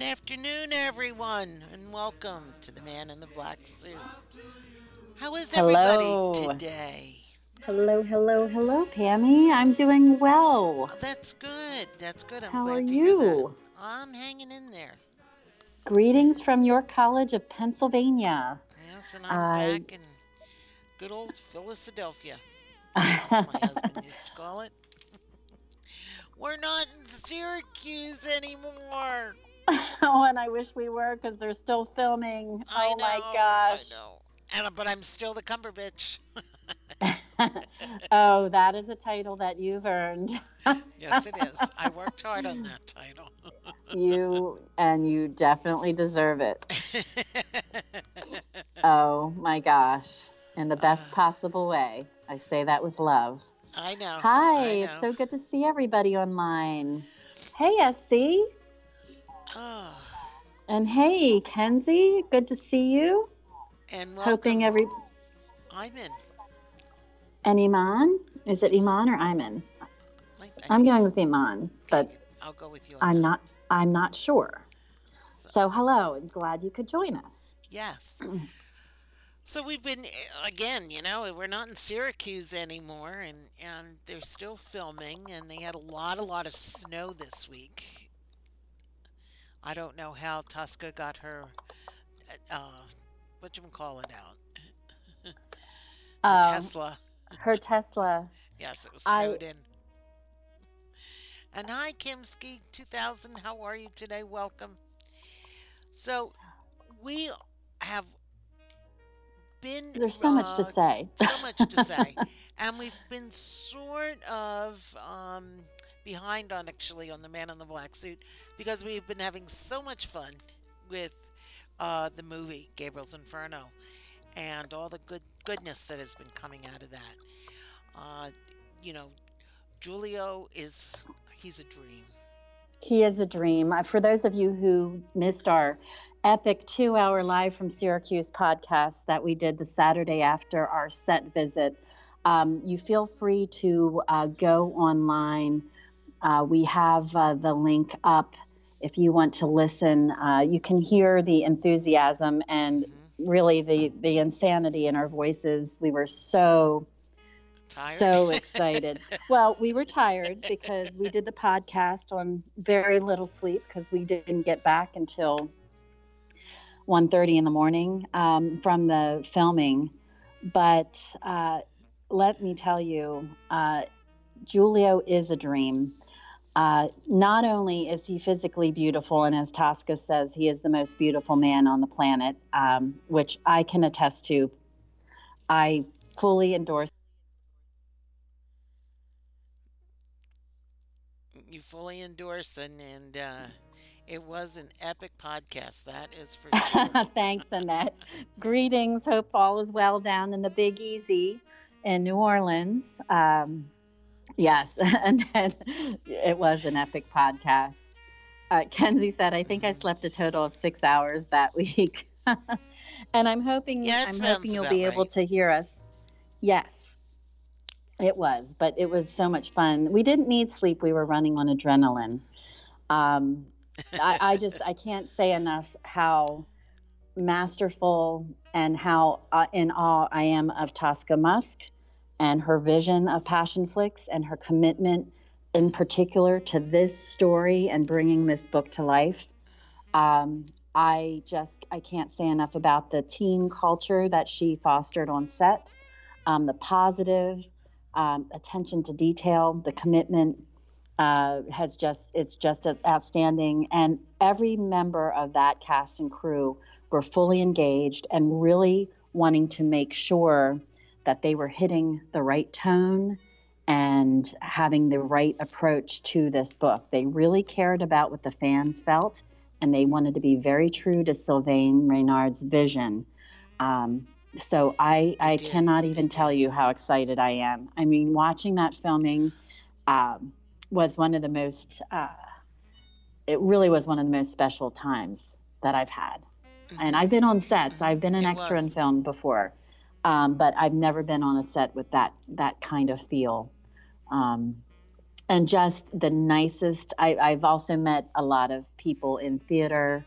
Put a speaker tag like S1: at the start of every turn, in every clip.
S1: Good afternoon, everyone, and welcome to the Man in the Black Suit. How is
S2: Hello.
S1: everybody today?
S2: Hello, hello, hello, Pammy. I'm doing well.
S1: Oh, that's good. That's good. I'm
S2: How
S1: glad
S2: are
S1: to hear that.
S2: you?
S1: I'm hanging in there.
S2: Greetings from York College of Pennsylvania.
S1: Yes, and I'm
S2: I-
S1: back in good old Philadelphia. My husband used to call it. We're not in Syracuse anymore.
S2: oh, and I wish we were because they're still filming.
S1: I
S2: oh my
S1: know,
S2: gosh.
S1: I know. And, but I'm still the Cumber bitch.
S2: oh, that is a title that you've earned.
S1: Yes, it is. I worked hard on that title.
S2: you and you definitely deserve it. Oh my gosh. In the best
S1: Uh.
S2: possible way. I say that with love.
S1: I know.
S2: Hi,
S1: I
S2: it's so good to see everybody online. Hey, SC. And hey, Kenzie, good to see you.
S1: and
S2: Hoping every
S1: I'm in.
S2: and Iman. Is it Iman or Iman?
S1: I-
S2: I'm going with Iman, but
S1: I'll go with you.
S2: I'm
S1: that.
S2: not. I'm not sure. So hello, and glad you could join us.
S1: Yes. So we've been eh, again, you know, we're not in Syracuse anymore, and and they're still filming, and they had a lot, a lot of snow this week. I don't know how Tosca got her, uh, what you call it out, Her
S2: Um,
S1: Tesla.
S2: her Tesla.
S1: Yes, it was
S2: I-
S1: in. And hi, Kimski 2000. How are you today? Welcome. So, we have been.
S2: There's so much to
S1: uh,
S2: say.
S1: So much to say. and we've been sort of um, behind on actually on the Man in the Black Suit because we've been having so much fun with uh, the movie Gabriel's Inferno and all the good goodness that has been coming out of that. Uh, you know, Giulio is he's a dream.
S2: He is a dream. Uh, For those of you who missed our epic two hour live from Syracuse podcast that we did the Saturday after our set visit, um, you feel free to uh, go online. Uh, we have uh, the link up if you want to listen. Uh, you can hear the enthusiasm and really the, the insanity in our voices. We were so
S1: Tired?
S2: so excited. well, we were tired because we did the podcast on very little sleep because we didn't get back until 1.30 in the morning um, from the filming. But uh, let me tell you, uh, Giulio is a dream. Uh, not only is he physically beautiful, and as Tosca says, he is the most beautiful man on the planet, um, which I can attest to. I fully endorse.
S1: you fully endorse and and uh, it was an epic podcast. That is for sure.
S2: Thanks, Annette. Greetings. Hope all is well down in the Big Easy in New Orleans. Um, yes, and then it was an epic podcast. Uh, Kenzie said, "I think I slept a total of six hours that week," and I'm hoping
S1: Yeah,
S2: I'm hoping you'll be able to hear us. Yes, it was, but it was so much fun. We didn't need sleep. We were running on adrenaline. Um, I, I just I can't say enough how masterful and how uh, in awe I am of Tosca Musk and her vision of Passionflix and her commitment in particular to this story and bringing this book to life. Um, I just I can't say enough about the team culture that she fostered on set, um, the positive um, attention to detail, the commitment uh, has just it's just outstanding, and every member of that cast and crew were fully engaged and really wanting to make sure that they were hitting the right tone and having the right approach to this book. They really cared about what the fans felt and they wanted to be very true to Sylvain Reynard's vision. Um, so I, I cannot even tell you how excited I am. I mean, watching that filming um, was one of the most, uh, it really was one of the most special times that I've had. And I've been on sets. I've been an
S1: It
S2: extra in film before, um, but I've never been on a set with that that kind of feel. Um, and just the nicest. I, I've also met a lot of people in theater.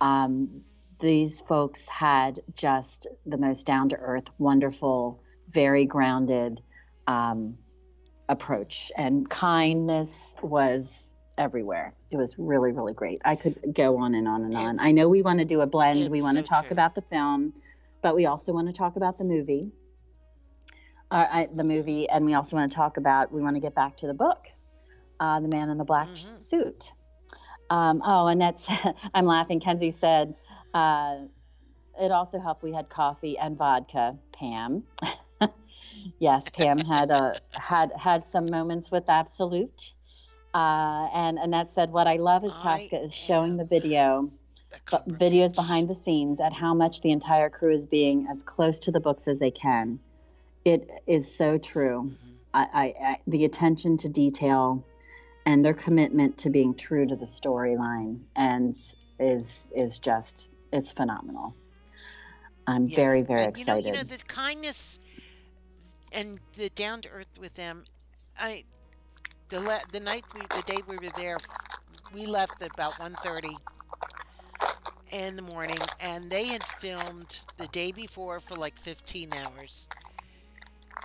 S2: Um, these folks had just the most down to earth, wonderful, very grounded um, approach, and kindness was everywhere. It was really, really great. I could go on and on and on.
S1: It's-
S2: I know we want to do a blend. We want to
S1: so
S2: talk
S1: true.
S2: about the film, but we also want to talk about the movie. Uh, I, the movie, and we also want to talk about. We want to get back to the book, uh, the man in the black
S1: Mhm.
S2: suit. Um, oh, and that's. I'm laughing. Kenzie said, uh, "It also helped. We had coffee and vodka." Pam. yes, Pam had a had had some moments with Absolut. Uh, and Annette said, "What I love is
S1: I
S2: Tosca is showing
S1: am
S2: the video, but videos behind the scenes at how much the entire crew is being as close to the books as they can. It is so true.
S1: Mhm.
S2: I, I, I the attention to detail and their commitment to being true to the storyline and is is just it's phenomenal. I'm
S1: Yeah,
S2: very very
S1: and, you know,
S2: excited.
S1: you know the kindness and the down to earth with them. I the the night we, the day we were there, we left at about 1.30 in the morning, and they had filmed the day before for like 15 hours.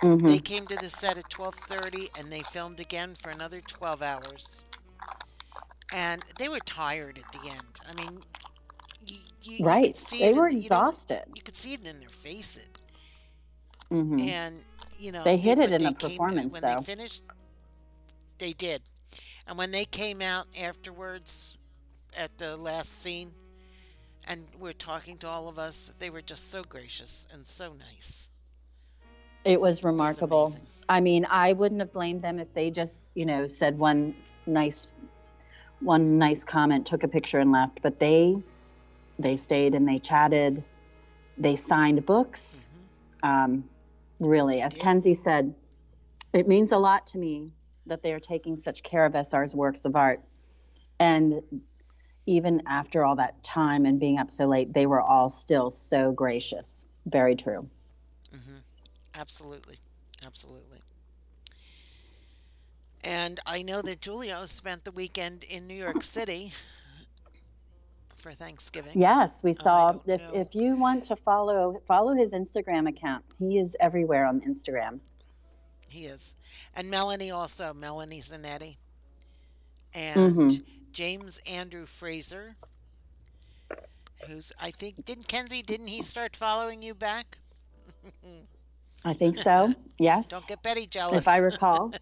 S2: Mhm.
S1: They came to the set at 12:30 and they filmed again for another 12 hours. And they were tired at the end. I mean, you, you, you could
S2: right.
S1: see
S2: They
S1: it in-
S2: were
S1: you know,
S2: exhausted.
S1: You could see it in their faces.
S2: hmm
S1: And you know
S2: They hit it in the performance,
S1: when
S2: though.
S1: they finished, they did. And when they came out afterwards, at the last scene, and were talking to all of us, they were just so gracious and so nice.
S2: It was
S1: It was
S2: remarkable. I mean, I wouldn't have blamed them if they just, you know, said one nice one nice comment, took a picture and left, but they they stayed and they chatted. They signed books. Um, really, as. Kenzie said, it means a lot to me that they are taking such care of SR's works of art. And even after all that time and being up so late, they were all still so gracious. Very true.
S1: hmm Absolutely. Absolutely. And I know that Giulio spent the weekend in New York City for Thanksgiving.
S2: Yes, we saw. If
S1: know.
S2: if you want to follow follow his Instagram account, he is everywhere on Instagram.
S1: He is. And Melanie also, Melanie Zanetti. And
S2: Mhm.
S1: James Andrew Fraser, who's, I think, didn't Kenzie, didn't he start following you back?
S2: I think so. Yes,
S1: Don't get Betty jealous.
S2: if I recall.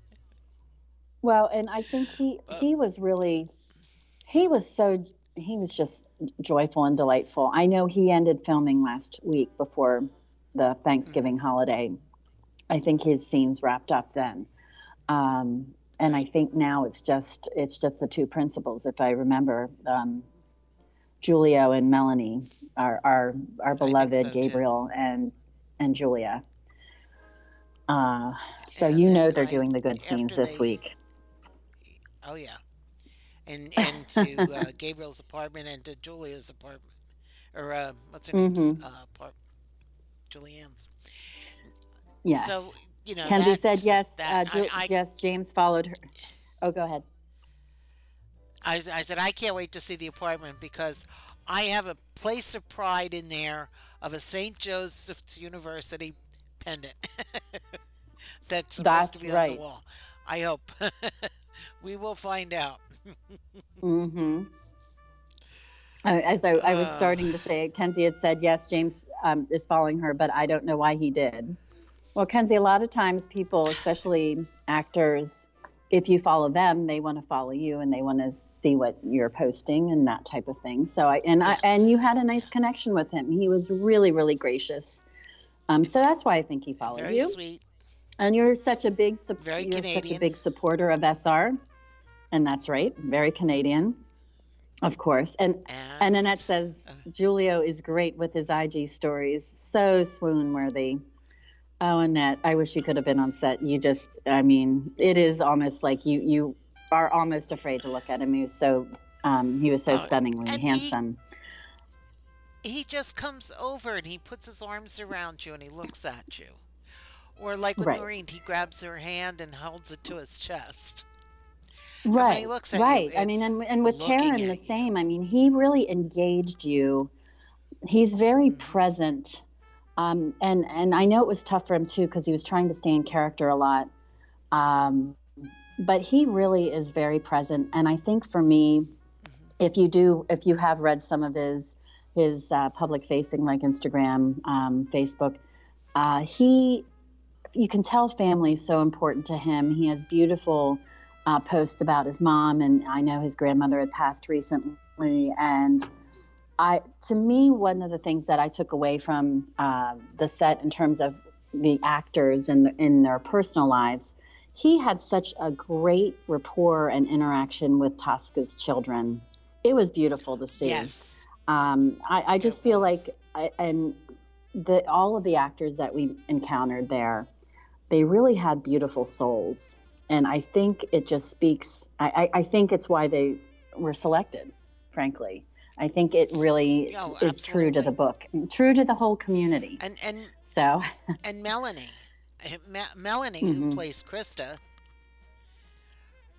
S2: well, and I think he he was really he was so he was just joyful and delightful. I know he ended filming last week before the Thanksgiving holiday. I think his scenes wrapped up then. Um, and I think now it's just it's just the two principals, if I remember. Um, Giulio and Melanie, our our our beloved
S1: so, too.
S2: Gabriel and and Julia. Uh, so
S1: And
S2: you know they're
S1: I-
S2: doing the good scenes this
S1: they-
S2: week.
S1: Oh, yeah. And, and to uh, Gabriel's apartment and to Julia's apartment. Or, uh, what's her name's
S2: Mhm.
S1: uh, apart- Julianne's.
S2: Yes.
S1: So, you know.
S2: Kenzie
S1: that-
S2: said yes.
S1: that-
S2: uh, Ju-
S1: I, I,
S2: yes, James followed her. Oh, go ahead.
S1: I, I said, I can't wait to see the appointment because I have a place of pride in there of a St. Joseph's University pendant that's supposed
S2: That's
S1: to be on the wall. I hope. we will find out.
S2: Mm-hmm. As I, I was
S1: Uh.
S2: starting to say, Kenzie had said, yes, James um, is following her, but I don't know why he did. Well, Kenzie, a lot of times people, especially actors, if you follow them, they want to follow you and they want to see what you're posting and that type of thing. So I and
S1: Yes.
S2: I and you had a nice connection with him. He was really, really gracious. Um, so that's why I think he followed
S1: Very
S2: you.
S1: sweet.
S2: And you're such a big
S1: Very
S2: you're such a big supporter of SR, and that's right, very Canadian, of course. And
S1: And,
S2: and Annette says
S1: uh,
S2: Giulio is great with his IG stories, so swoon worthy. Oh, Annette, I wish you could have been on set. You just, I mean, it is almost like you you are almost afraid to look at him. He was so um, he was so
S1: Uh,
S2: stunningly
S1: and he-
S2: handsome.
S1: he just comes over and he puts his arms around you and he looks at you. Or like with
S2: Right.
S1: Noreen, he grabs her hand and holds it to his chest.
S2: Right,
S1: looks at you,
S2: right. I mean, and and with Taryn the same. I mean, he really engaged you. He's very
S1: Mhm.
S2: present, um, and and I know it was tough for him too because he was trying to stay in character a lot. Um, but he really is very present, and I think for me,
S1: Mm-hmm.
S2: if you do, if you have read some of his his uh, public facing like Instagram, um, Facebook, uh, he you can tell family is so important to him. He has beautiful uh, posts about his mom, and I know his grandmother had passed recently. And I, to me, one of the things that I took away from uh, the set in terms of the actors and in their personal lives, he had such a great rapport and interaction with Tosca's children. It was beautiful to see.
S1: Yes.
S2: Um, I, I just feel like, I, and the all of the actors that we encountered there, they really had beautiful souls, and I think it just speaks. I, I, I think it's why they were selected. Frankly, I think it really
S1: Oh,
S2: is true to the book, true to the whole community.
S1: And and
S2: So,
S1: and Melanie, Me- Melanie
S2: Mhm.
S1: who plays Krista.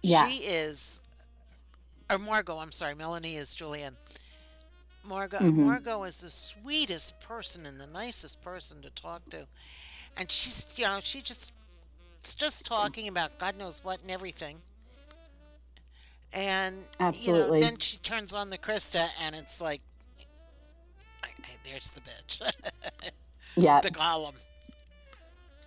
S2: Yeah.
S1: She is, or Margot. I'm sorry, Melanie is Julianne. Margot,
S2: Mhm.
S1: Margot is the sweetest person and the nicest person to talk to, and she's you know she just it's just talking about God knows what and everything. And
S2: Absolutely.
S1: you know, then she turns on the Krista, and it's like, I, I, there's the bitch,
S2: yeah,
S1: the column.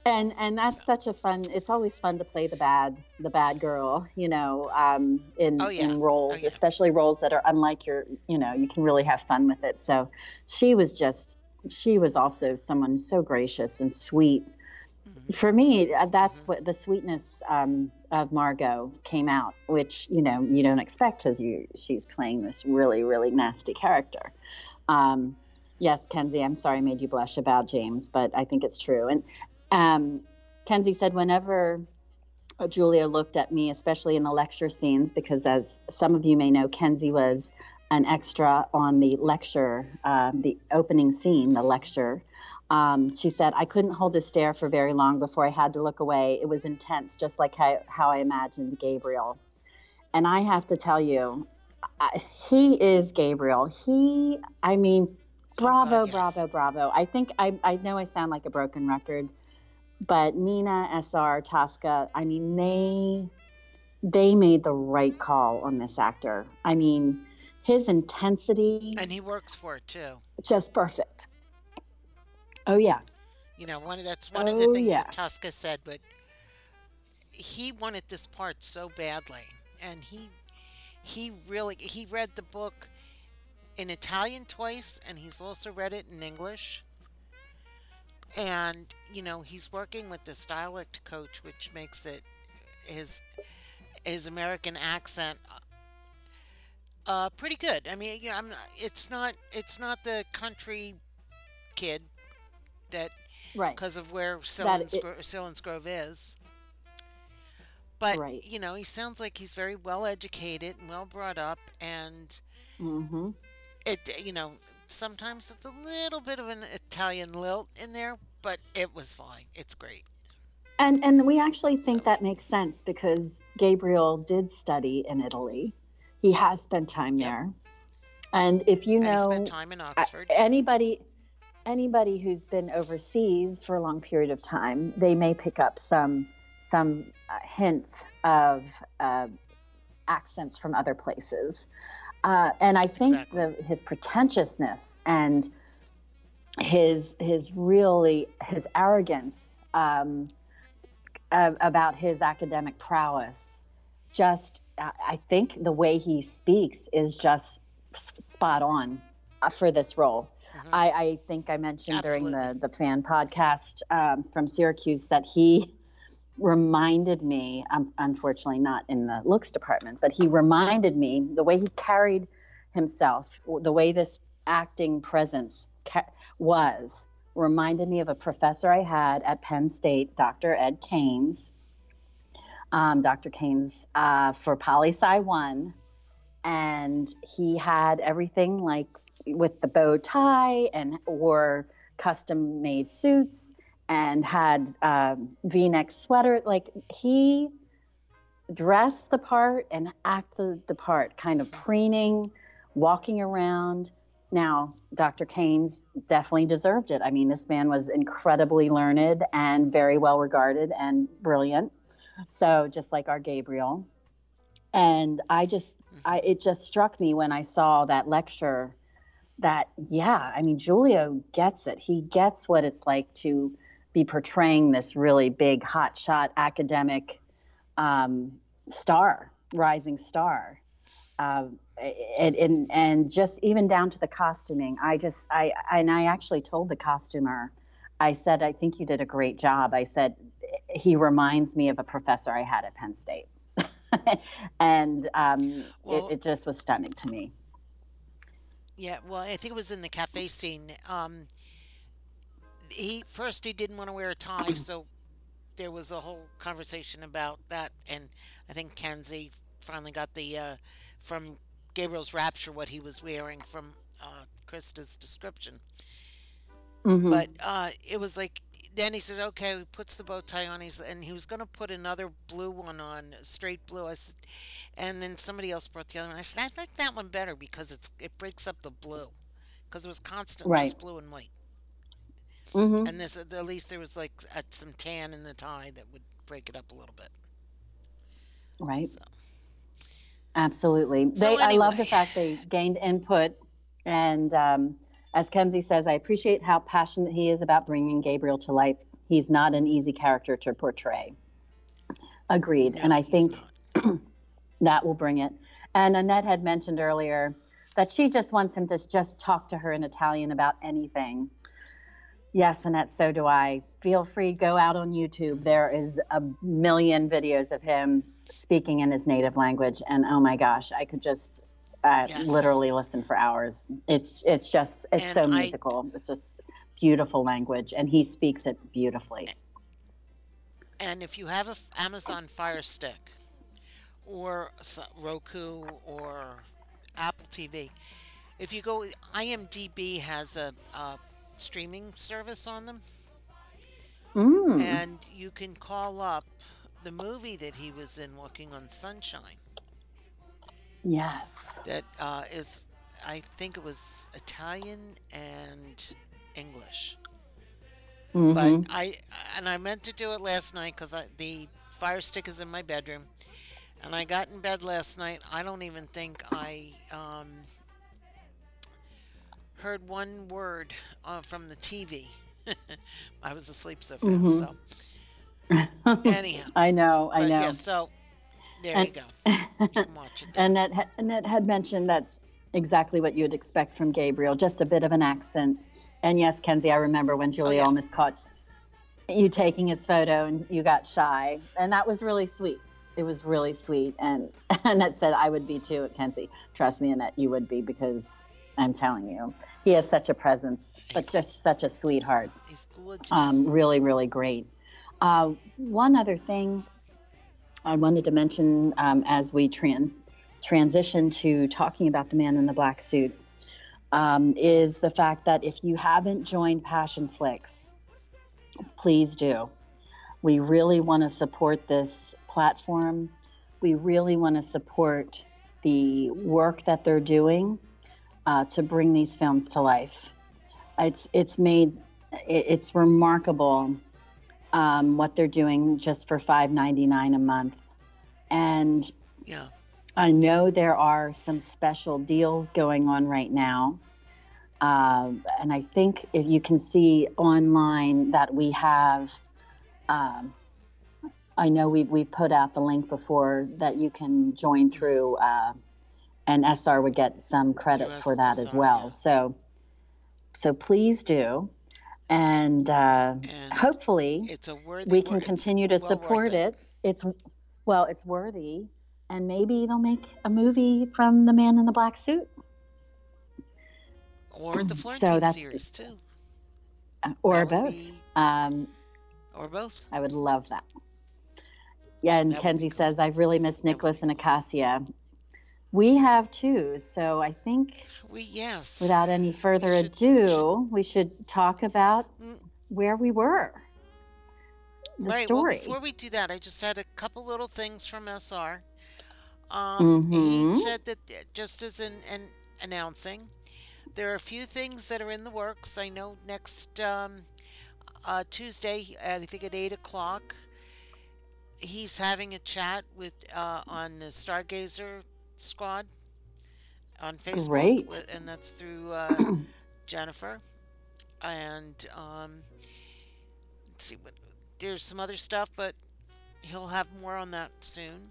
S2: and and that's such a fun. It's always fun to play the bad, the bad girl. You know, um, in
S1: Oh, yeah.
S2: in roles,
S1: Oh, yeah.
S2: especially roles that are unlike your. You know, you can really have fun with it. So, she was just. She was also someone so gracious and sweet.
S1: Mhm.
S2: For me, uh, that's
S1: Mhm.
S2: what the sweetness um, of Margot came out, which you know you don't expect because you she's playing this really really nasty character. Um, yes, Kenzie, I'm sorry I made you blush about James, but I think it's true. And um, Kenzie said whenever Julia looked at me, especially in the lecture scenes, because as some of you may know, Kenzie was an extra on the lecture, um, the opening scene, the lecture. Um, she said, I couldn't hold a stare for very long before I had to look away. It was intense, just like how, how I imagined Gabriel. And I have to tell you, I, he is Gabriel. He, I mean, bravo,
S1: Oh, God, yes.
S2: bravo, bravo. I think I, I know I sound like a broken record, but Nina, SR, Tosca, I mean, they they made the right call on this actor. I mean, his intensity
S1: And he works for it too.
S2: just perfect. Oh yeah,
S1: You know, one of that's one of the
S2: Oh,
S1: things
S2: yeah.
S1: that Tosca said, but he wanted this part so badly, and he he really he read the book in Italian twice, and he's also read it in English. And you know, he's working with this dialect coach, which makes it his his American accent uh, pretty good. I mean, you know, I'm it's not it's not the country kid that
S2: right.
S1: because of where
S2: That
S1: Sillins,
S2: it-
S1: Gro- Selinsgrove is. But
S2: Right.
S1: you know, he sounds like he's very well educated and well brought up, and
S2: hmm
S1: it you know sometimes it's a little bit of an Italian lilt in there, but it was fine. It's great.
S2: And and we actually think
S1: So-
S2: that makes sense because Gabriel did study in Italy. He has spent time
S1: Yep.
S2: there. And if you
S1: and
S2: know
S1: spent time in Oxford.
S2: anybody anybody who's been overseas for a long period of time, they may pick up some some a hint of uh, accents from other places. Uh, and I think
S1: Exactly.
S2: the, his pretentiousness and his his really his arrogance um, a- about his academic prowess just I I think the way he speaks is just spot on uh, for this role.
S1: Mhm.
S2: I, I think I mentioned during the the fan podcast um, from Syracuse that he reminded me, um, unfortunately not in the looks department, but he reminded me the way he carried himself, the way this acting presence ca- was, reminded me of a professor I had at Penn State, Dr. Ed Keynes. Um, Dr. Keynes uh, for Poli Sci 1. And he had everything like with the bow tie and wore custom made suits and had um, v-neck sweater. Like he dressed the part and acted the part kind of preening walking around. Now dr keynes definitely deserved it. I mean this man was incredibly learned and very well regarded and brilliant. So just like our gabriel. And i just I, it just struck me when i saw that lecture that yeah i mean giulio gets it. He gets what it's like to be portraying this really big hotshot academic um, star rising star. Um, and, and and just even down to the costuming i just i and i actually told the costumer i said i think you did a great job. I said he reminds me of a professor i had at penn state. And um,
S1: Well-
S2: it, it just was stunning to me
S1: Yeah, well, I think it was in the cafe scene. Um, he first he didn't want to wear a tie, so there was a whole conversation about that, and I think Kenzie finally got the uh, from Gabriel's rapture what he was wearing from uh, Krista's description.
S2: Mhm.
S1: But uh, it was like then he says, "Okay," he puts the bow tie on. He's and he was going to put another blue one on, straight blue. I said, and then somebody else brought the other one. I said, "I like that one better because it's it breaks up the blue, because it was constant
S2: Right.
S1: just blue and white.
S2: Mhm.
S1: And this at least there was like uh, some tan in the tie that would break it up a little bit.
S2: right
S1: So.
S2: Absolutely.
S1: So
S2: They, I love the fact they gained input. And um, as Kenzie says, I appreciate how passionate he is about bringing Gabriel to life. He's not an easy character to portray. Agreed. and I think that will bring it. And Annette had mentioned earlier that she just wants him to just talk to her in Italian about anything. Yes, Annette, so do I. Feel free, go out on YouTube. There is a million videos of him speaking in his native language, and oh my gosh, I could just uh,
S1: Yes.
S2: literally listen for hours. It's it's just it's
S1: And
S2: so
S1: I-
S2: musical. It's just beautiful language, and he speaks it beautifully.
S1: And if you have a f- Amazon Fire Stick or Roku or Apple TV, if you go, IMDb has a, a streaming service on them,
S2: Mm.
S1: and you can call up the movie that he was in, Walking on Sunshine.
S2: Yes.
S1: That uh, is, I think it was Italian and English.
S2: Mhm.
S1: But I and I meant to do it last night because the fire stick is in my bedroom, and I got in bed last night. I don't even think I um, heard one word uh, from the TV. I was asleep so fast.
S2: Mhm.
S1: So anyhow,
S2: I know. I know.
S1: yeah. So there
S2: And-
S1: you go. You can watch it. There.
S2: Annette, ha- Annette had mentioned that's exactly what you'd expect from Gabriel, just a bit of an accent. And yes, Kenzie, I remember when Julie
S1: yeah.
S2: almost caught you taking his photo and you got shy. And that was really sweet. It was really sweet. And Annette said, I would be too, Kenzie. Trust me, Annette, you would be because I'm telling you, he has such a presence, but just such a sweetheart
S1: He's gorgeous.
S2: um, really, really great. Uh, one other thing I wanted to mention um, as we trans transition to talking about the man in the black suit um, is the fact that if you haven't joined Passionflix, please do. We really want to support this platform. We really want to support the work that they're doing uh, to bring these films to life. It's it's made it's remarkable um, what they're doing just for $5.99 a month. And
S1: Yeah.
S2: I know there are some special deals going on right now. Um, and I think if you can see online that we have, um, I know we we put out the link before that you can join through, uh, and SR would get some credit
S1: Through
S2: for that as well.
S1: yeah.
S2: So, so please do, and uh,
S1: And
S2: hopefully
S1: it's a worthy.
S2: we can
S1: it's
S2: continue to
S1: well
S2: support it. It's well, it's worthy, and maybe they'll make a movie from the man in the black suit,
S1: Or the
S2: So
S1: Florentine
S2: that's-
S1: series too.
S2: uh, or both.
S1: be-
S2: Um,
S1: or both.
S2: I would love that. Yeah, and
S1: That
S2: Kenzie
S1: cool.
S2: says I've really missed Nicholas and Acacia. We have too. So I think
S1: We yes.
S2: without any further
S1: should- we
S2: ado, we should talk about
S1: Mm.
S2: where we were.
S1: Right.
S2: story.
S1: Well, before we do that, I just had a couple little things from SR. Um,
S2: Mhm.
S1: He said that uh, just as an, an announcing, there are a few things that are in the works. I know next um, uh, Tuesday, I think at eight o'clock, he's having a chat with uh, on the Stargazer Squad on Facebook,
S2: Great.
S1: and that's through uh, Jennifer. And um, let's see what there's some other stuff, but he'll have more on that soon.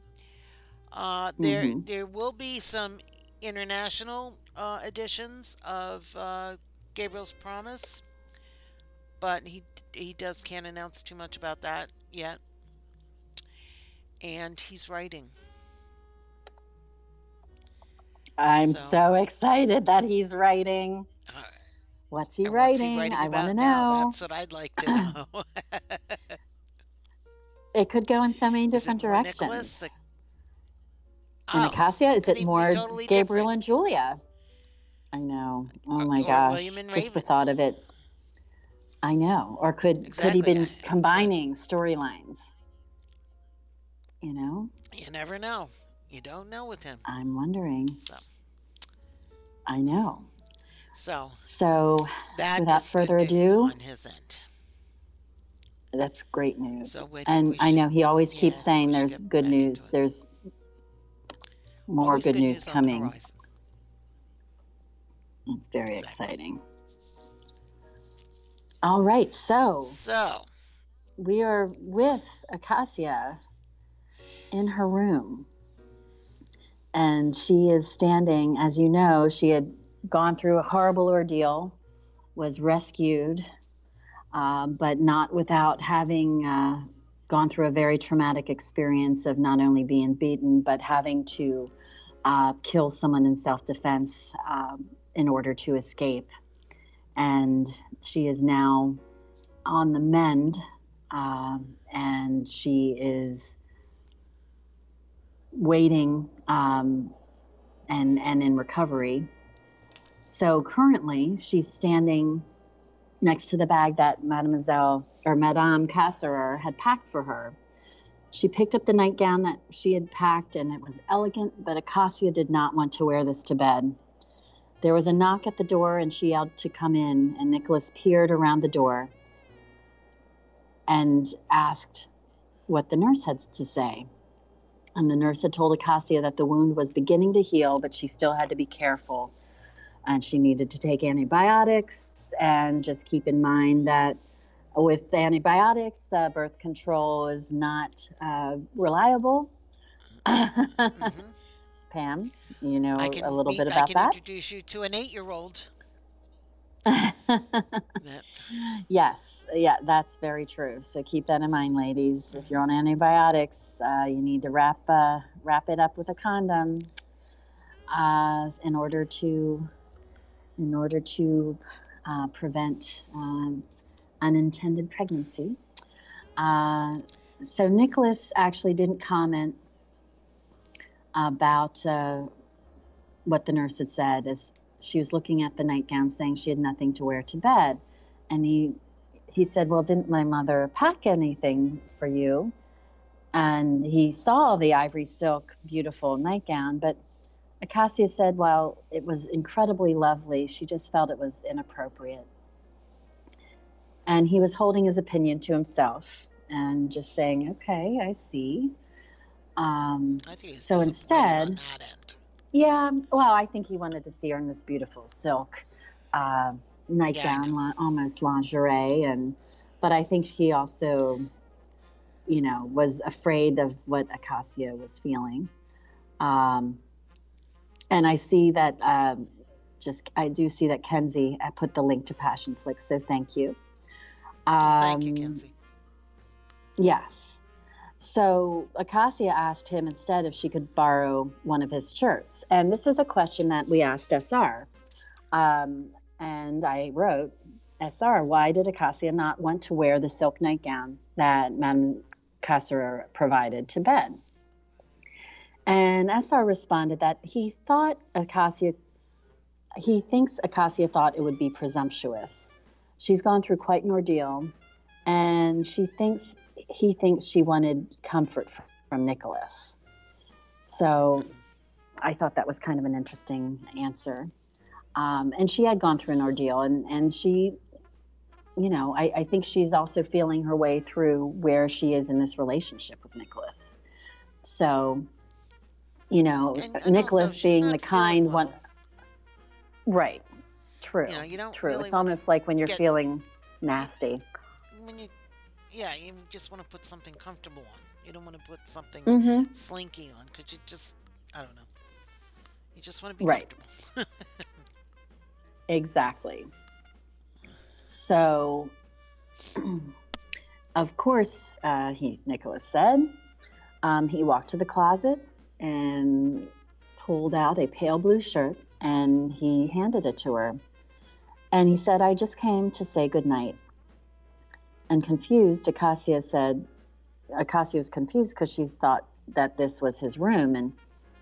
S1: Uh, there,
S2: Mhm.
S1: there will be some international uh, editions of uh, Gabriel's Promise, but he he does can't announce too much about that yet. And he's writing.
S2: I'm
S1: So-
S2: so excited that he's writing.
S1: Uh,
S2: What's he
S1: and what's
S2: writing?
S1: he writing
S2: I want to know.
S1: That's what I'd like to know.
S2: It could go in so many different directions.
S1: Nicholas?
S2: And
S1: Oh,
S2: Acacia, is it more
S1: totally
S2: Gabriel
S1: different.
S2: and Julia? I know. Oh my
S1: or
S2: gosh.
S1: William and
S2: Just the thought of it. I know. Or could could he been
S1: I- that's what-
S2: combining storylines? You know,
S1: You never know. You don't know with him.
S2: I'm wondering.
S1: So,
S2: I know.
S1: so
S2: So
S1: that
S2: Without further ado,
S1: on his end.
S2: that's great news.
S1: So
S2: and
S1: we
S2: I know he always
S1: yeah,
S2: keeps saying there's good news. There's more
S1: Always
S2: good news
S1: the
S2: coming. It's very
S1: Exactly.
S2: exciting. All right, so
S1: So,
S2: we are with Acacia in her room. And she is standing, as you know, she had gone through a horrible ordeal, was rescued, um, but not without having uh, gone through a very traumatic experience of not only being beaten, but having to uh, kill someone in self defense um, in order to escape. And she is now on the mend um, and she is waiting um, and and in recovery. So currently, she's standing next to the bag that Mademoiselle or Madame Casserer had packed for her. She picked up the nightgown that she had packed, and it was elegant, but Acacia did not want to wear this to bed. There was a knock at the door, and she yelled to come in, and Nicholas peered around the door and asked what the nurse had to say. And the nurse had told Acacia that the wound was beginning to heal, but she still had to be careful. And she needed to take antibiotics and just keep in mind that with antibiotics, uh, birth control is not uh, reliable.
S1: mhm.
S2: Pam, you know
S1: can
S2: a little bit
S1: I can
S2: that?
S1: introduce you to an eight-year-old. That,
S2: yes, yeah, that's very true. So keep that in mind, ladies. If you're on antibiotics, uh, you need to wrap uh, wrap it up with a condom uh, in order to in order to uh, prevent um, unintended pregnancy. Uh, so Nicholas actually didn't comment about uh, what the nurse had said as she was looking at the nightgown saying she had nothing to wear to bed and he he said well didn't my mother pack anything for you and he saw the ivory silk beautiful nightgown but acacia said Well, it was incredibly lovely she just felt it was inappropriate and he was holding his opinion to himself and just saying, okay, I see. Um,
S1: I
S2: So instead-. Yeah, well, I think he wanted to see her in this beautiful silk uh, nightgown, li- almost lingerie, and but I think he also, you know, was afraid of what Acacia was feeling. Um, and I see that, um, just I do see that Kenzie I put the link to Passionflix, so thank you. Um,
S1: Thank you, Kenzie.
S2: Yes. So Acacia asked him instead if she could borrow one of his shirts. And this is a question that we asked SR. Um, and I wrote, SR, why did Acacia not want to wear the silk nightgown that Madame Casserer provided to bed? And SR responded that he thought Acacia, he thinks Acacia thought it would be presumptuous. She's gone through quite an ordeal, and she thinks he thinks she wanted comfort from Nicholas. So I thought that was kind of an interesting answer. Um, and she had gone through an ordeal, and, and she, you know, I, I think she's also feeling her way through where she is in this relationship with Nicholas. So, you know,
S1: And- and
S2: Nicholas being the kind
S1: well.
S2: one. Right. True.
S1: You know, you don't
S2: True.
S1: really
S2: it's almost like when you're
S1: get-
S2: feeling nasty.
S1: When you, yeah, you just want to put something comfortable on. You don't want to put something
S2: Mm-hmm.
S1: slinky on because you just, I don't know. You just want to be
S2: Right.
S1: comfortable.
S2: Exactly. So, of course, uh, he Nicholas said um, he walked to the closet and pulled out a pale blue shirt and he handed it to her. And he said, "I just came to say good night." And confused, Acacia said, Acacia was confused because she thought that this was his room, and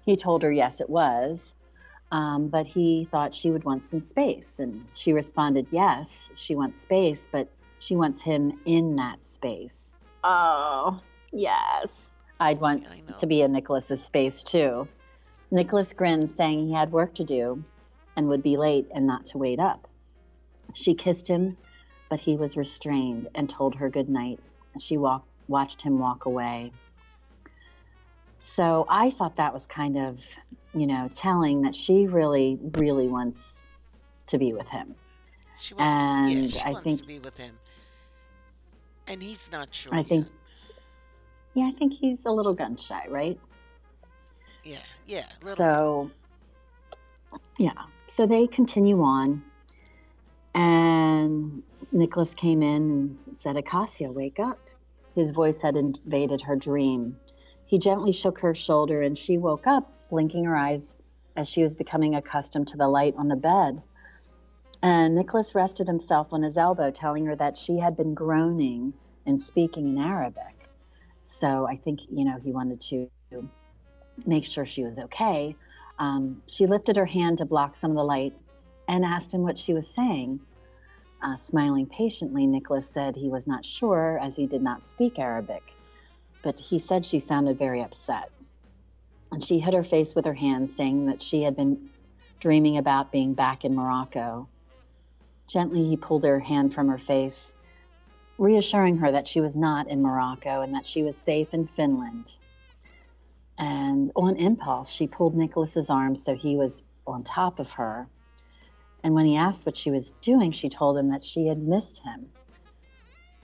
S2: he told her yes, it was. Um, but he thought she would want some space. And she responded, yes, she wants space, but she wants him in that space. Oh, yes. I'd want
S1: I know.
S2: to be in Nicholas's space too. Nicholas grinned, saying he had work to do and would be late and not to wait up. She kissed him, but he was restrained and told her good night. She walked, watched him walk away. So I thought that was kind of, you know, telling that she really, really wants to be with him.
S1: She wants, yeah,
S2: And
S1: she
S2: I
S1: wants
S2: think-
S1: to be with him. And he's not sure.
S2: I think- Yeah, I think he's a little gun shy, right?
S1: Yeah, yeah. a Little
S2: So, yeah. So they continue on. And Nicholas came in and said, Acacia, wake up. His voice had invaded her dream. He gently shook her shoulder and she woke up, blinking her eyes as she was becoming accustomed to the light on the bed. And Nicholas rested himself on his elbow, telling her that she had been groaning and speaking in Arabic. So I think, you know, he wanted to make sure she was okay. Um, she lifted her hand to block some of the light and asked him what she was saying. Uh, smiling patiently, Nicholas said he was not sure as he did not speak Arabic, but he said she sounded very upset. And she hid her face with her hands, saying that she had been dreaming about being back in Morocco. Gently, he pulled her hand from her face, reassuring her that she was not in Morocco and that she was safe in Finland. And on impulse, she pulled Nicholas's arm so he was on top of her. And when he asked what she was doing, she told him that she had missed him.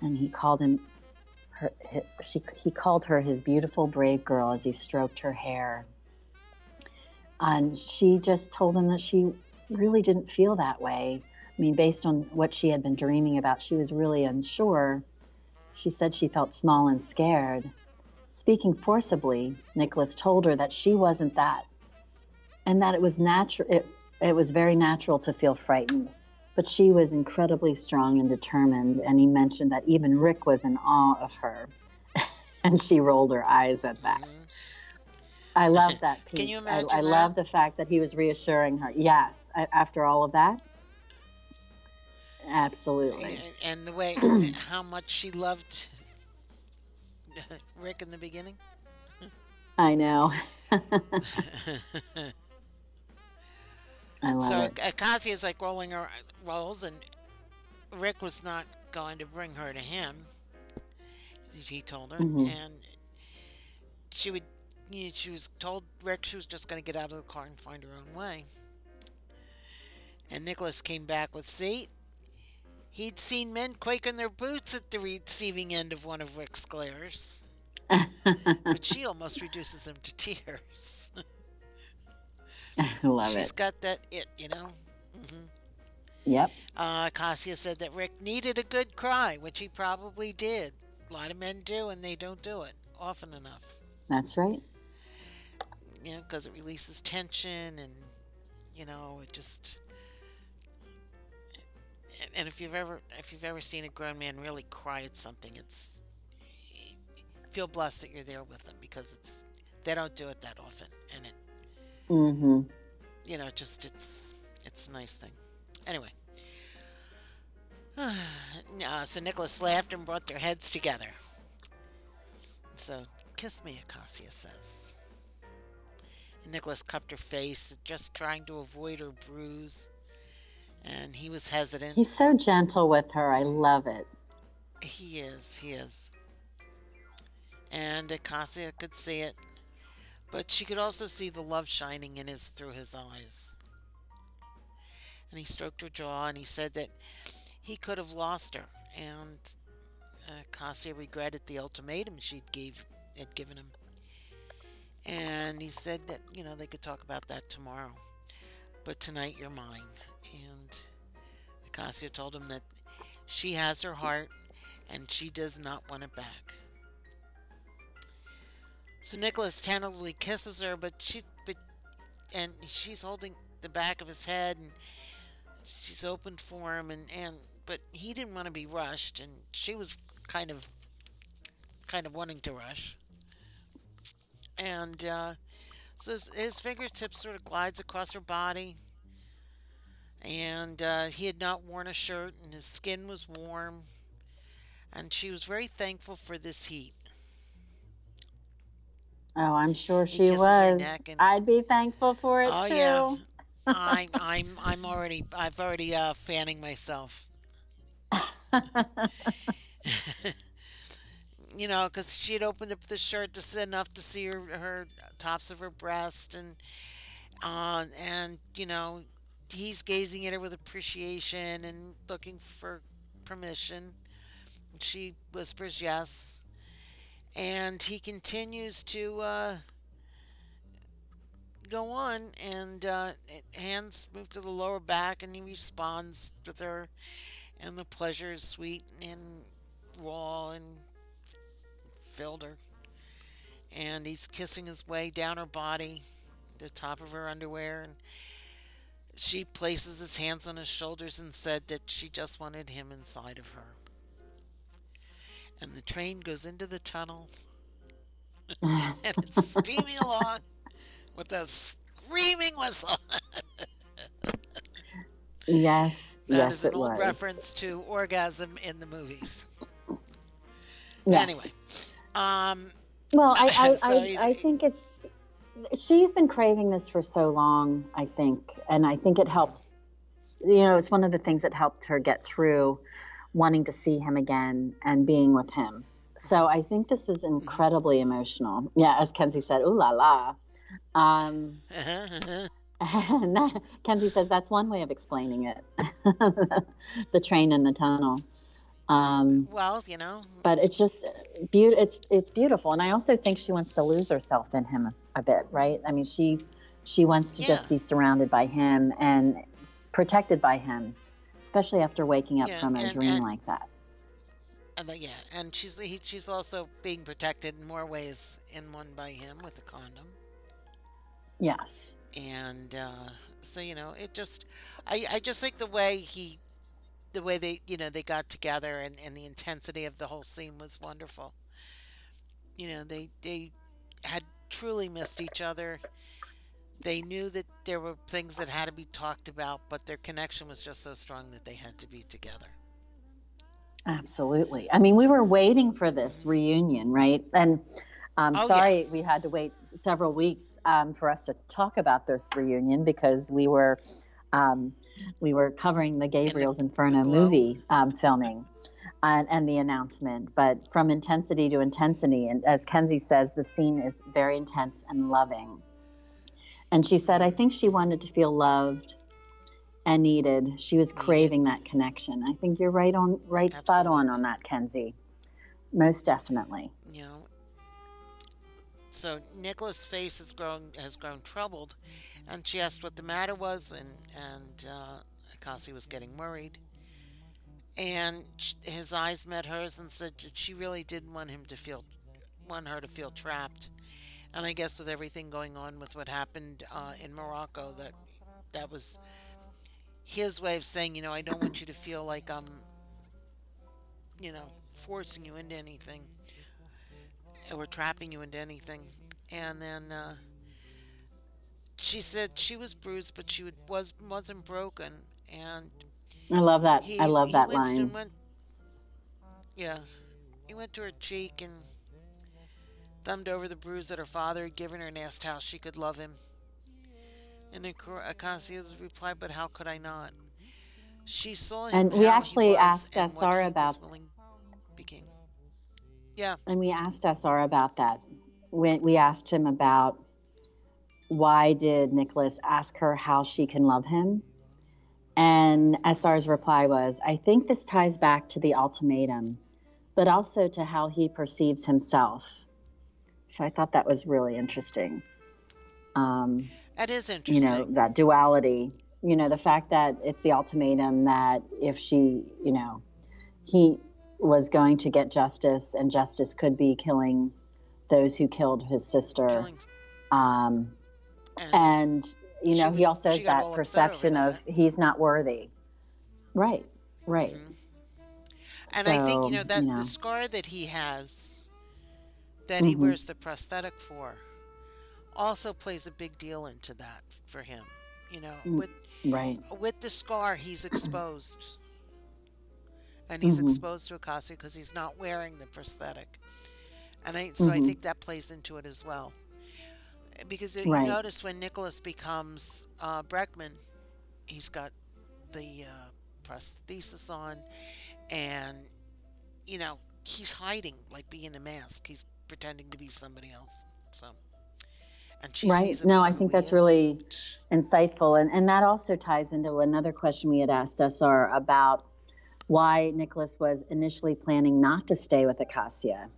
S2: And he called him her, hi she, he called her his beautiful, brave girl as he stroked her hair. And she just told him that she really didn't feel that way. I mean, based on what she had been dreaming about, she was really unsure. She said she felt small and scared. Speaking forcibly, Nicholas told her that she wasn't that, and that it was natural. It was very natural to feel frightened, but she was incredibly strong and determined. And he mentioned that even Rick was in awe of her, and she rolled her eyes at that.
S1: Mhm.
S2: I love that piece.
S1: Can you
S2: I,
S1: imagine
S2: I
S1: that?
S2: love the fact that he was reassuring her. Yes, I, after all of that, absolutely.
S1: And, and the way, how much she loved Rick in the beginning.
S2: I know. I love
S1: So
S2: it.
S1: Acacia's like rolling her rolls, and Rick was not going to bring her to him. He told her,
S2: Mhm.
S1: and she would. You know, she was told Rick she was just going to get out of the car and find her own way. And Nicholas came back with, see, he'd seen men quake in their boots at the receiving end of one of Rick's glares. but she almost reduces him to tears.
S2: Love
S1: She's
S2: it.
S1: got that it, you know. hmm
S2: Yep.
S1: Uh, Cassia said that Rick needed a good cry, which he probably did. A lot of men do, and they don't do it often enough.
S2: That's right.
S1: You know, because it releases tension, and you know, it just. And if you've ever, if you've ever seen a grown man really cry at something, it's feel blessed that you're there with them because it's they don't do it that often, and it
S2: Mm-hmm.
S1: you know, just it's it's a nice thing. Anyway, uh, so Nicholas laughed and brought their heads together. So, kiss me, Acacia says. And Nicholas cupped her face, just trying to avoid her bruise. And he was hesitant.
S2: He's so gentle with her. I love it.
S1: He is, he is. And Acacia could see it, but she could also see the love shining in his through his eyes. And he stroked her jaw and he said that he could have lost her, and uh, Acacia regretted the ultimatum she'd gave had given him. And he said that you know they could talk about that tomorrow, but tonight you're mine. And Acacia told him that she has her heart and she does not want it back. So Nicholas tentatively kisses her, but she, but, and she's holding the back of his head, and she's opened for him, and and but he didn't want to be rushed, and she was kind of, kind of wanting to rush, and uh, so his, his fingertips sort of glides across her body, and uh, he had not worn a shirt, and his skin was warm, and she was very thankful for this heat.
S2: Oh, I'm sure she was.
S1: and-
S2: I'd be thankful for it
S1: Oh
S2: too.
S1: yeah, I'm I'm I'm already I've already uh, fanning myself. you know, because she had opened up the shirt just enough to see her her tops of her breast, and uh, and you know, he's gazing at her with appreciation and looking for permission. She whispers yes, and he continues to uh, go on, and uh, hands move to the lower back, and he responds with her, and the pleasure is sweet and raw and filled her. And he's kissing his way down her body, the top of her underwear, and she places his hands on his shoulders and said that she just wanted him inside of her. And the train goes into the tunnel, and it's steaming along with a screaming whistle.
S2: yes.
S1: That
S2: yes,
S1: is an
S2: it
S1: old
S2: was.
S1: reference to orgasm in the movies.
S2: Yes.
S1: Anyway, um,
S2: Well, I, I,
S1: So
S2: I, I think it's she's been craving this for so long. I think, and I think it helped. You know, it's one of the things that helped her get through wanting to see him again and being with him. So I think this was incredibly emotional. Yeah, as Kenzie said, "Ooh la la." Um, Kenzie says that's one way of explaining it. the train and the tunnel. Um,
S1: well, you know,
S2: but it's just beautiful. It's it's beautiful, and I also think she wants to lose herself in him a, a bit, right? I mean, she she wants to just be surrounded by him and protected by him, especially after waking up
S1: Yeah,
S2: from a
S1: and-
S2: dream
S1: and-
S2: like that.
S1: and the, yeah, and she's he, she's also being protected in more ways in one by him with a condom,
S2: Yes,
S1: and uh, so you know, it just, I I just think the way he, the way they you know they got together and and the intensity of the whole scene was wonderful. You know, they they had truly missed each other. They knew that there were things that had to be talked about, but their connection was just so strong that they had to be together.
S2: absolutely. I mean, we were waiting for this reunion, right? And I'm
S1: Oh,
S2: sorry
S1: yes.
S2: we had to wait several weeks um, for us to talk about this reunion because we were um, we were covering the Gabriel's Inferno movie um, filming. and, and the announcement. But from intensity to intensity, and as Kenzie says, the scene is very intense and loving. And she said, I think she wanted to feel loved and needed. She was craving that connection. I think you're right on, right spot on on that, Kenzie. Most definitely.
S1: you know. So Nicholas' face has grown has grown troubled, and she asked what the matter was, and and uh, Akasi was getting worried. And his eyes met hers and said that she really didn't want him to feel, want her to feel trapped. And I guess with everything going on with what happened uh, in Morocco, that that was his way of saying, you know, I don't want you to feel like I'm, you know, forcing you into anything or trapping you into anything. And then uh, she said she was bruised, but she would, was wasn't broken. And
S2: I love that.
S1: he
S2: I love that line.
S1: went, yeah, he went to her cheek and thumbed over the bruise that her father had given her and asked how she could love him. And Acacia replied, "But how could I not?" She saw him.
S2: And we
S1: he
S2: actually asked SR about-
S1: became. Yeah,
S2: And we asked SR about that. We, we asked him about why did Nicholas ask her how she can love him? And SR's reply was, I think this ties back to the ultimatum, but also to how he perceives himself. So I thought that was really interesting. Um,
S1: that is interesting.
S2: you know, that duality, you know, the fact that it's the ultimatum that if she, you know, he was going to get justice and justice could be killing those who killed his sister. Um,
S1: and,
S2: and, you know,
S1: would-
S2: he also has that perception of he's not worthy. Right, right.
S1: and I think you know that
S2: you know.
S1: the scar that he has, that he
S2: Mhm.
S1: wears the prosthetic for, also plays a big deal into that for him. You know,
S2: Mm.
S1: with
S2: Right.
S1: with the scar, he's exposed, and he's
S2: Mhm.
S1: exposed to Akasi because he's not wearing the prosthetic, and I so I
S2: Mhm.
S1: think that plays into it as well. Because you notice when Nicholas becomes uh, Breckman, he's got the uh, prosthesis on, and you know he's hiding, like being a mask. He's pretending to be somebody else. So, and she
S2: Right. No, I think that's
S1: is,
S2: really insightful. And, and that also ties into another question we had asked SR about why Nicholas was initially planning not to stay with Acacia,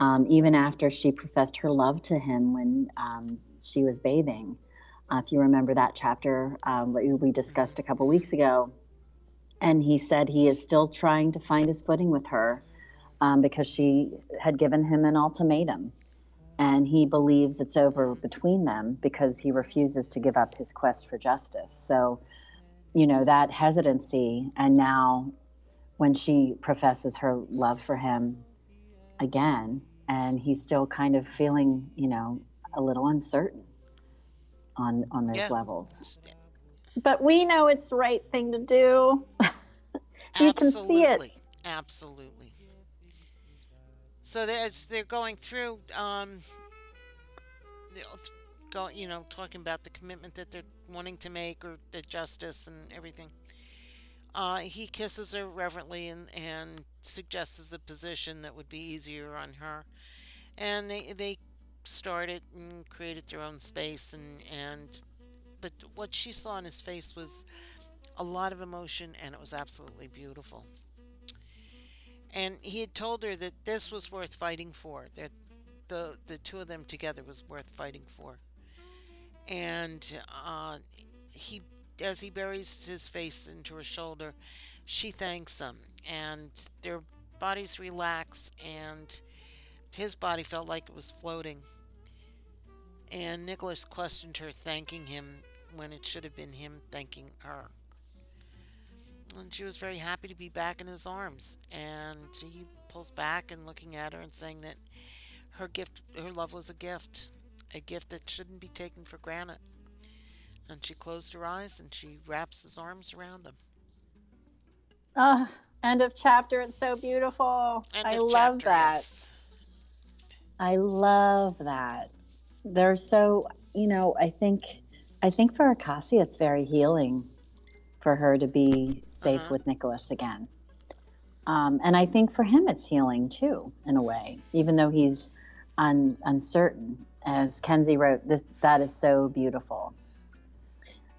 S2: um, even after she professed her love to him when um, she was bathing. Uh, if you remember that chapter um, we discussed a couple weeks ago, and he said he is still trying to find his footing with her um, because she had given him an ultimatum and he believes it's over between them because he refuses to give up his quest for justice. So, you know, that hesitancy, and now when she professes her love for him again, and he's still kind of feeling, you know, a little uncertain on on those
S1: Yeah.
S2: levels. But we know it's the right thing to do. You can see it.
S1: Absolutely, absolutely. So as they're going through, um, go, you know, talking about the commitment that they're wanting to make or the justice and everything. Uh, he kisses her reverently and, and suggests a position that would be easier on her, and they they started and created their own space and and but what she saw in his face was a lot of emotion and it was absolutely beautiful. And he had told her that this was worth fighting for, that the the two of them together was worth fighting for. And uh, he, as he buries his face into her shoulder, she thanks him, and their bodies relax, and his body felt like it was floating. And Nicholas questioned her, thanking him when it should have been him thanking her and she was very happy to be back in his arms. And he pulls back and looking at her and saying that her gift, her love was a gift, a gift that shouldn't be taken for granted. And she closed her eyes and she wraps his arms around him.
S2: Oh, end of chapter. It's so beautiful.
S1: End
S2: I love
S1: chapter,
S2: that.
S1: yes.
S2: I love that. They're so, you know, I think I think for Akasi it's very healing for her to be safe
S1: Uh-huh.
S2: with Nicholas again. Um, and I think for him, it's healing too, in a way, even though he's un, uncertain. As Kenzie wrote, this that is so beautiful.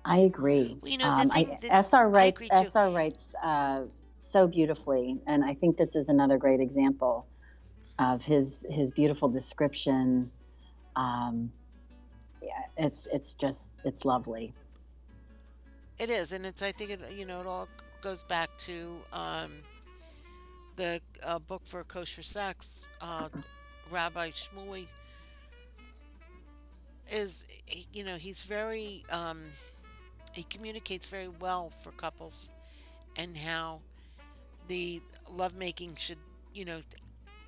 S2: I agree.
S1: Well, you know,
S2: Um, I-
S1: thing that-
S2: SR
S1: I
S2: writes. SR writes uh, so beautifully, and I think this is another great example of his his beautiful description. Um, yeah, it's it's just it's lovely.
S1: It is, and it's. I think it. You know, it all goes back to um, the uh, book for kosher sex. Uh, Rabbi Shmuley is. You know, he's very. Um, he communicates very well for couples, and how the lovemaking should. You know,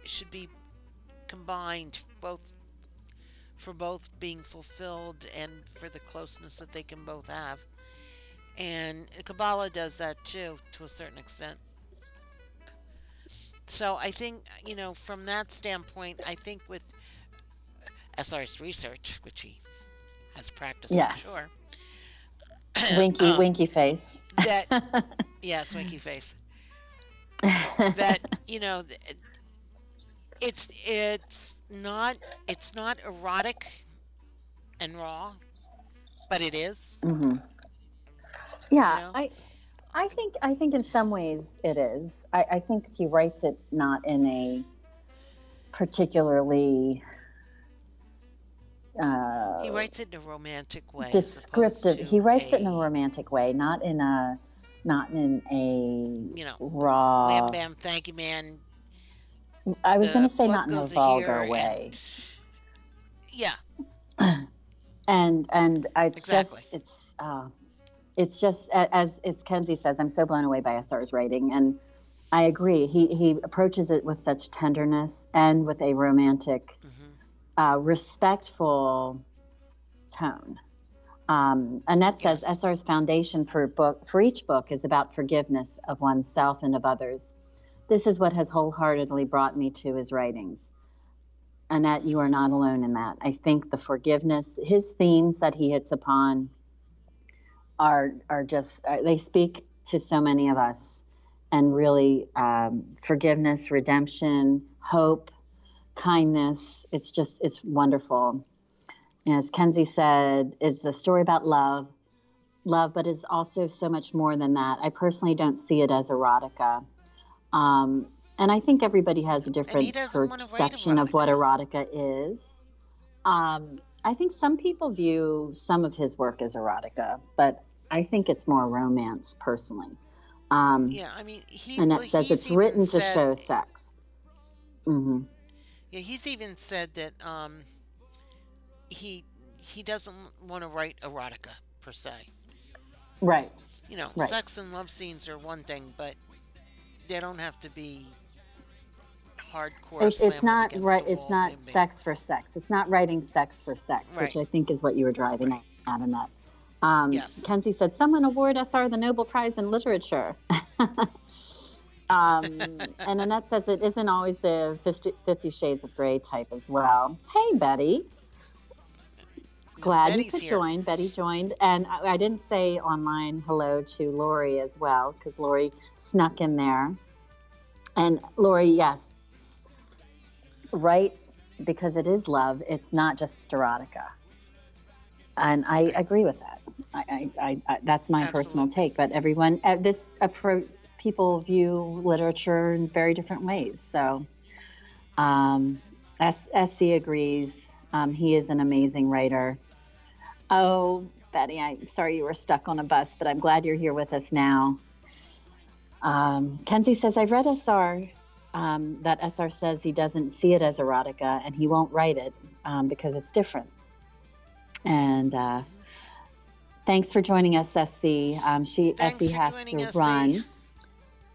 S1: should be combined both for both being fulfilled and for the closeness that they can both have. And Kabbalah does that too, to a certain extent. So I think, you know, from that standpoint, I think with SR's research, which he has practiced,
S2: Yes.
S1: I'm sure,
S2: Winky
S1: Um,
S2: winky face.
S1: that, yes, winky face, that, you know, it's, it's not, it's not erotic and raw, but it is.
S2: hmm Yeah,
S1: know?
S2: I, I think I think in some ways it is. I, I think he writes it not in a particularly uh,
S1: He writes it in a romantic way.
S2: descriptive. He writes it in a romantic way, not in a not in a
S1: You know,
S2: raw.
S1: Wham bam, thank you, man.
S2: I was going to say not in a vulgar way.
S1: and- yeah,
S2: and and it's
S1: Exactly.
S2: just it's uh, it's just as as Kenzie says, I'm so blown away by SR's writing, and I agree. He he approaches it with such tenderness and with a romantic,
S1: hmm
S2: uh, respectful tone. Um, Annette says
S1: Yes.
S2: SR's foundation for book for each book is about forgiveness of oneself and of others. This is what has wholeheartedly brought me to his writings. Annette, you are not alone in that. I think the forgiveness, his themes that he hits upon, are are just uh, they speak to so many of us, and really um, forgiveness, redemption, hope, kindness. It's just it's wonderful. As Kenzie said, it's a story about love, love, but it's also so much more than that. I personally don't see it as erotica. Um, and I think everybody has a different
S1: doesn't wanna write
S2: perception of what erotica is. Um, I think some people view some of his work as erotica, but I think it's more romance personally. Um,
S1: yeah. I mean, he.
S2: and
S1: well,
S2: says it's written to show sex. hmm
S1: Yeah, he's even said that um, he he doesn't want to write erotica per se.
S2: Right.
S1: You know,
S2: Right.
S1: sex and love scenes are one thing, but they don't have to be hardcore.
S2: It's, it's not right. It's not sex for sex. It's not writing sex for sex, which I think is what you were driving
S1: Right.
S2: at, Annette. Um,
S1: Yes.
S2: Kenzie said, "Someone award SR the Nobel Prize in Literature." um, and Annette says it isn't always the 50, 50 Shades of Grey type as well. Hey, Betty. Glad you
S1: Betty's
S2: could
S1: here.
S2: join. Betty joined, and I, I didn't say online hello to Lori as well because Lori snuck in there. And Lori, yes, right, because it is love. It's not just erotica, and I agree with that. I, I, I, that's my personal take. But everyone, uh, this approach, people view literature in very different ways. So, um, S- SC agrees. Um, he is an amazing writer. Oh, Betty, I'm sorry you were stuck on a bus, but I'm glad you're here with us now. Um, Kenzie says, I've read SR, um, that SR says he doesn't see it as erotica and he won't write it um, because it's different. And uh, thanks for joining us, SC. Um, she,
S1: Thanks for
S2: has to
S1: us,
S2: run.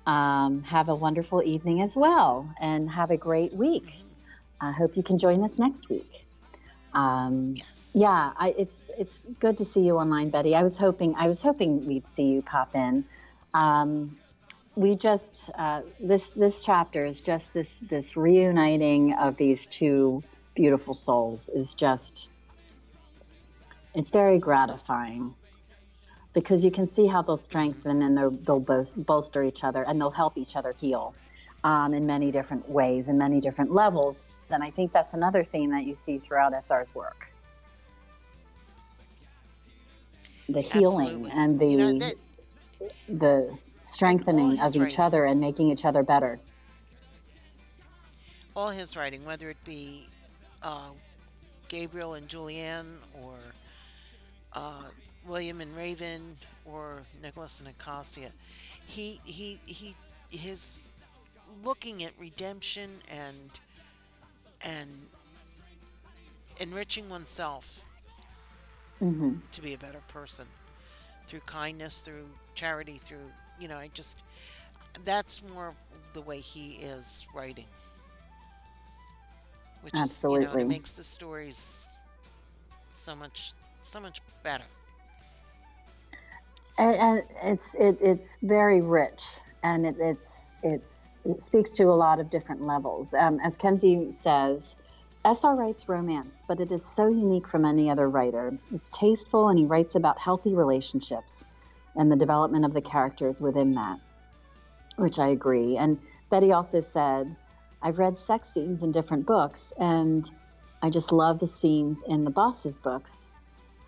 S2: Um, have a wonderful evening as well and have a great week. I hope you can join us next week. Um,
S1: Yes.
S2: yeah, I, it's it's good to see you online, Betty. I was hoping I was hoping we'd see you pop in. Um, we just uh, this this chapter is just this this reuniting of these two beautiful souls is just it's very gratifying because you can see how they'll strengthen and they'll, bolster each other and they'll help each other heal. um, in many different ways and many different levels. And I think that's another theme that you see throughout SR's work. The healing
S1: Absolutely.
S2: and the
S1: You know, that-
S2: the strengthening of each
S1: writing.
S2: other and making each other better.
S1: all his writing, whether it be uh, Gabriel and Julianne or uh, William and Raven or Nicholas and Acacia, he he he his looking at redemption and and enriching oneself
S2: hmm
S1: to be a better person through kindness, through charity, through you know, I just that's more the way he is writing. Which is you know,
S2: Absolutely.
S1: it makes the stories so much so much better.
S2: and, and it's it, it's very rich and it, it's it's it speaks to a lot of different levels. Um, as kenzie says sr writes romance but it is so unique from any other writer. It's tasteful and he writes about healthy relationships and the development of the characters within that which i agree. And betty also said i've read sex scenes in different books and i just love the scenes in the boss's books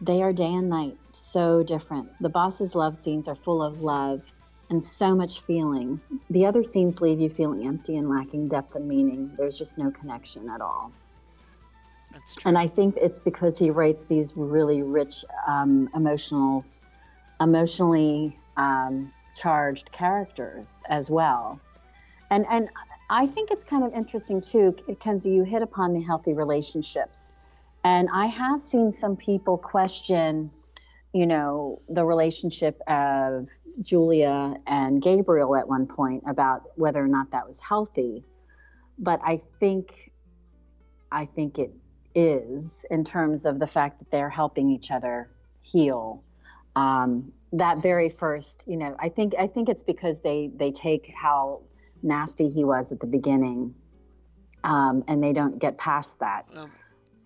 S2: they are day and night, so different. The boss's love scenes are full of love and so much feeling. The other scenes leave you feeling empty and lacking depth and meaning. There's just no connection at all.
S1: That's true.
S2: And I think it's because he writes these really rich, um, emotional, emotionally um, charged characters as well. And and I think it's kind of interesting too, Kenzie. You hit upon the healthy relationships, and I have seen some people question, you know, the relationship of Julia and Gabriel at one point about whether or not that was healthy. But I think, I think it is in terms of the fact that they're helping each other heal. Um, that very first, you know, I think I think it's because they they take how nasty he was at the beginning, um, and they don't get past that.
S1: Um,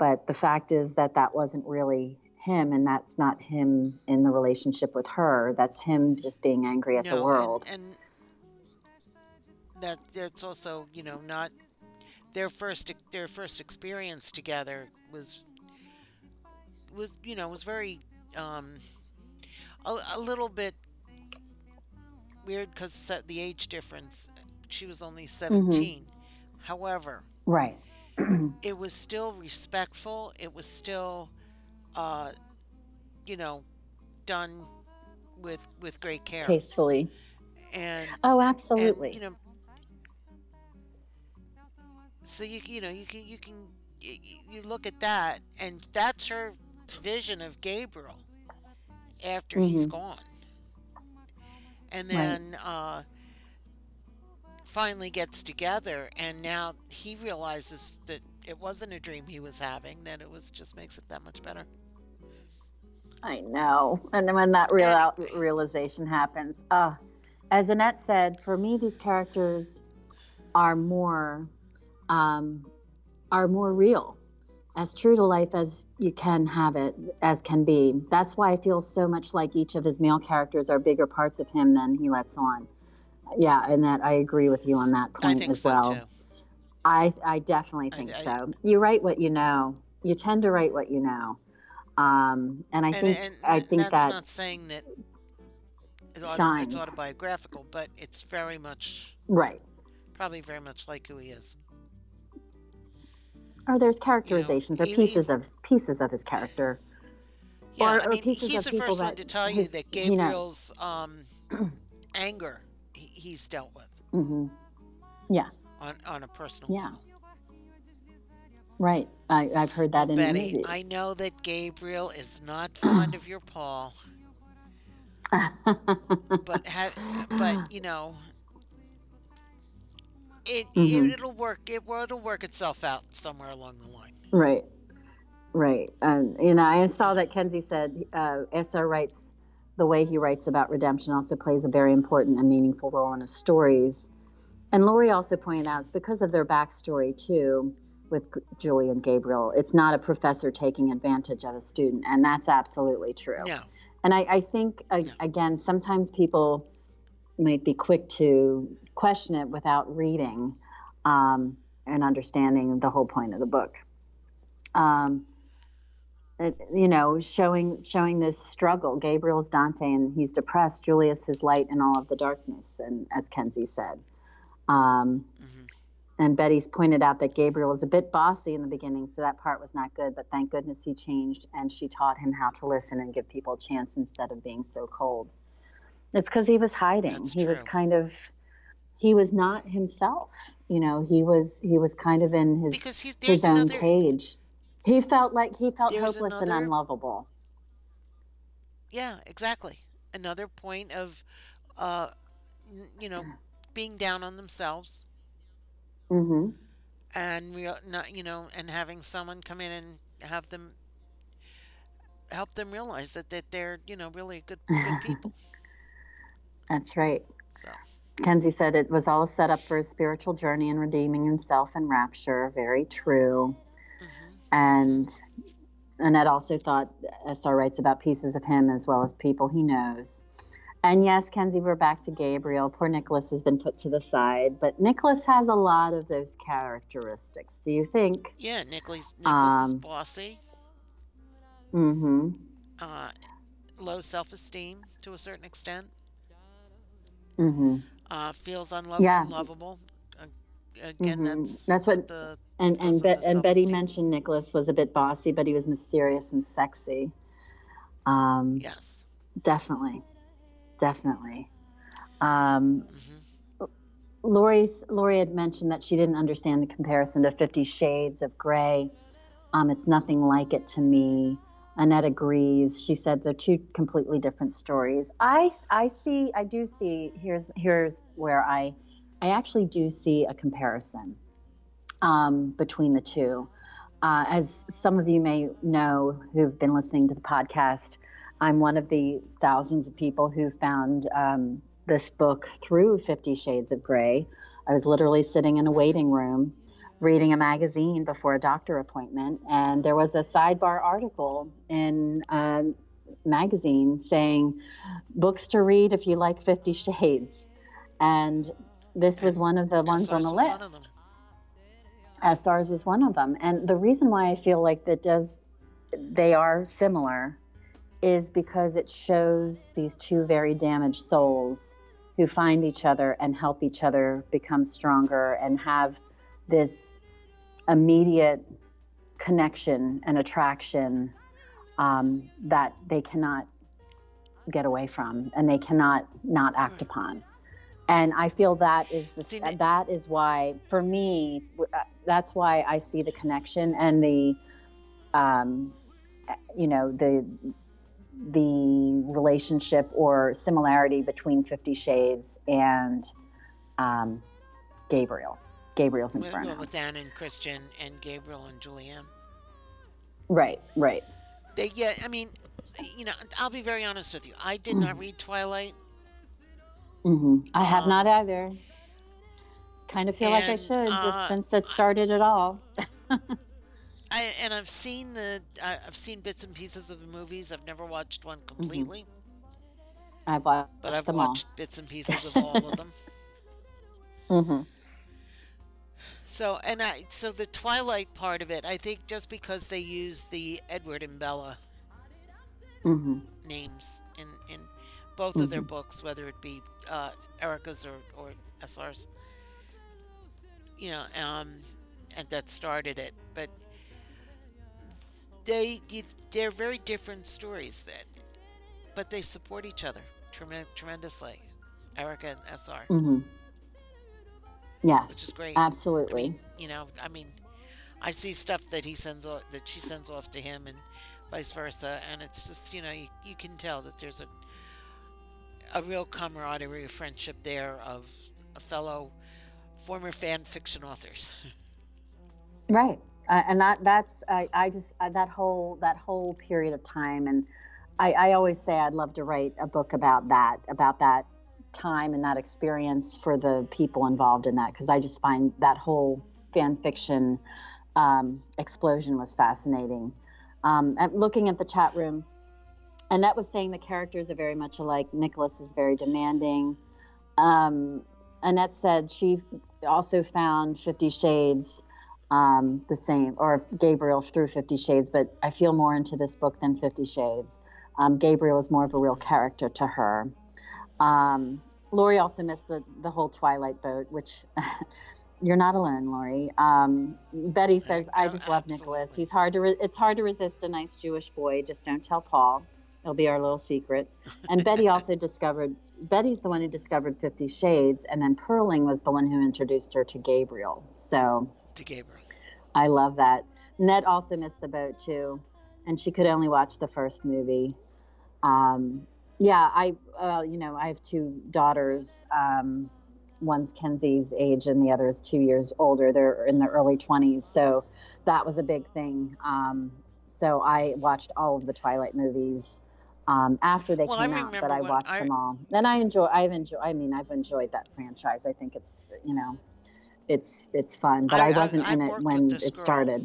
S2: But the fact is that that wasn't really him, and that's not him in the relationship with her. That's him just being angry at
S1: no,
S2: the world.
S1: and, that that's also you know not their first their first experience together was was you know was very um a, a little bit weird because the age difference she was only 17 however
S2: right.
S1: it was still respectful it was still uh you know done with with great care
S2: Tastefully.
S1: and
S2: Oh, absolutely.
S1: and, you know so you you know you can you can you, look at that and that's her vision of Gabriel after he's
S2: Mhm.
S1: gone and
S2: Right.
S1: then uh finally gets together and now he realizes that it wasn't a dream he was having that it was just makes it that much better
S2: I know. And then when that real
S1: Anyway.
S2: realization happens, uh, as Annette said, for me, these characters are more um, are more real, as true to life as you can have it, as can be. That's why I feel so much like each of his male characters are bigger parts of him than he lets on. Yeah, and that I agree with you on that
S1: I
S2: point as
S1: so
S2: well.
S1: too
S2: I, I definitely think
S1: I-
S2: so. You write what you know. You tend to write what you know. Um, and I
S1: and,
S2: think
S1: and
S2: I think
S1: that's
S2: that
S1: not saying that it's, auto, it's autobiographical but it's very much
S2: right.
S1: probably very much like who he is
S2: Or there's characterizations or
S1: he-
S2: pieces of pieces of his character.
S1: Yeah,
S2: Or-
S1: I
S2: or
S1: mean,
S2: pieces
S1: he's
S2: of
S1: the
S2: people
S1: first one to tell you that. Gabriel's um, anger he, he's dealt with
S2: Mm-hmm.
S1: on, on a personal
S2: Yeah.
S1: level.
S2: Right. I, I've heard that in
S1: Betty,
S2: interviews.
S1: I know that Gabriel is not fond of your Paul, but ha- but you know, it,
S2: Mhm.
S1: it it'll work. It will it'll work itself out somewhere along the line.
S2: right. Right. And you know, I saw that Kenzie said uh, SR writes the way he writes about redemption also plays a very important and meaningful role in his stories. And Lori also pointed out it's because of their backstory too with Julie and Gabriel. It's not a professor taking advantage of a student, and that's absolutely true.
S1: No,
S2: And I, I think,
S1: Yeah.
S2: again, sometimes people might be quick to question it without reading um, and understanding the whole point of the book. Um, you know, showing showing this struggle. Gabriel's Dante, and he's depressed. Julia's is light in all of the darkness, and as Kenzie said. Um,
S1: Mhm.
S2: And Betty's pointed out that Gabriel was a bit bossy in the beginning, so that part was not good. But thank goodness he changed, and she taught him how to listen and give people a chance instead of being so cold. It's because he was hiding.
S1: That's
S2: he was kind of, he was not himself. You know, he was he was kind of in his
S1: Because he,
S2: his own
S1: another
S2: cage. He felt like he felt
S1: There's
S2: hopeless and unlovable.
S1: Yeah, exactly. Another point of, uh, you know, being down on themselves
S2: hmm
S1: and real, not, you know, and having someone come in and have them help them realize that, that they're, you know, really good good people.
S2: That's right.
S1: So
S2: Kenzie said it was all set up for his spiritual journey and redeeming himself in rapture. Very true.
S1: mhm.
S2: And Annette also thought SR writes about pieces of him as well as people he knows. And yes, Kenzie, we're back to Gabriel. Poor Nicholas has been put to the side, but Nicholas has a lot of those characteristics. Do you think?
S1: yeah, Nicholas Nicholas is
S2: Um,
S1: bossy,
S2: Mm-hmm.
S1: uh, low self esteem to a certain extent,
S2: Mm-hmm.
S1: uh, feels unloved,
S2: Yeah.
S1: Again,
S2: Mhm.
S1: that's
S2: That's what-
S1: the
S2: And and,
S1: the
S2: and Betty
S1: self-esteem.
S2: mentioned Nicholas was a bit bossy, but he was mysterious and sexy. Um,
S1: yes.
S2: Definitely, definitely. Um,
S1: hmm
S2: Lori Lori had mentioned that she didn't understand the comparison to Fifty Shades of Grey. Um, it's nothing like it to me. Annette agrees. She said they're two completely different stories. I I see. I do see. Here's here's where I I actually do see a comparison um, between the two. Uh, as some of you may know who've been listening to the podcast, I'm one of the thousands of people who found um, this book through Fifty Shades of Grey. I was literally sitting in a waiting room reading a magazine before a doctor appointment, and there was a sidebar article in a magazine saying books to read if you like Fifty Shades. And this was one of the ones on the list.
S1: of them.
S2: SR's was one of them. And the reason why I feel like that does they are similar is because it shows these two very damaged souls who find each other and help each other become stronger and have this immediate connection and attraction um, that they cannot get away from and they cannot not act upon and i feel that is the
S1: See,
S2: that is why for me uh, that's why i see the connection and the um uh, you know the the relationship or similarity between 50 shades and um gabriel gabriel's inferno
S1: well, with Anne and Christian and Gabriel and Julianne.
S2: right right
S1: They, yeah, I mean, you know, I'll be very honest with you. I did not
S2: Mm.
S1: read Twilight.
S2: Hmm i have
S1: Um,
S2: not either. Kind of feel like i
S1: and,
S2: should
S1: uh,
S2: just since it started at all.
S1: I and I've seen the I, I've seen bits and pieces of the movies. I've never watched one completely,
S2: i've watched
S1: but I've
S2: Mm-hmm. them all.
S1: watched bits and pieces of all of them.
S2: hmm
S1: So and I so the Twilight part of it, I think just because they use the Edward and Bella
S2: hmm
S1: names in in both of
S2: Mm-hmm.
S1: their books, whether it be uh, Erica's or or SR's, you know, um, and that started it. But they they're very different stories that, but they support each other tremen- tremendously. Erica and SR,
S2: hmm yes
S1: which is great. I
S2: absolutely
S1: mean, you know, I mean, I see stuff that he sends off, that she sends off to him, and vice versa, and it's just you know you, you can tell that there's a a real camaraderie, a friendship there of a fellow former fan fiction authors.
S2: right uh, and that that's i, I just uh, that whole that whole period of time and I, I always say i'd love to write a book about that about that time and that experience for the people involved in that because i just find that whole fan fiction um, explosion was fascinating um, and looking at the chat room Annette was saying the characters are very much alike. Nicholas is very demanding. um, Annette said she also found Fifty Shades um, the same, or Gabriel through Fifty Shades, but I feel more into this book than Fifty Shades. Um, Gabriel is more of a real character to her. Um, Lori also missed the, the whole Twilight boat, which you're not alone, Lori. Um, Betty says, "I just love Nicholas. He's hard to. Re- it's hard to resist a nice Jewish boy. Just don't tell Paul. It'll be our little secret." And Betty also discovered. Betty's the one who discovered Fifty Shades, and then Perling was the one who introduced her to Gabriel. So
S1: To Gabriel.
S2: I love that. Ned also missed the boat too, and she could only watch the first movie. Um, yeah, I, uh, you know, I have two daughters. Um, one's Kenzie's age, and the other is two years older. They're in their early twenties, so that was a big thing. Um, so I watched all of the Twilight movies um, after they
S1: Well,
S2: came out, but I watched
S1: I-
S2: them all. And I enjoy. I've enjoyed. I mean, I've enjoyed that franchise. I think it's, you know, it's it's fun. But I,
S1: I-
S2: wasn't
S1: I
S2: in it when it
S1: girl.
S2: started.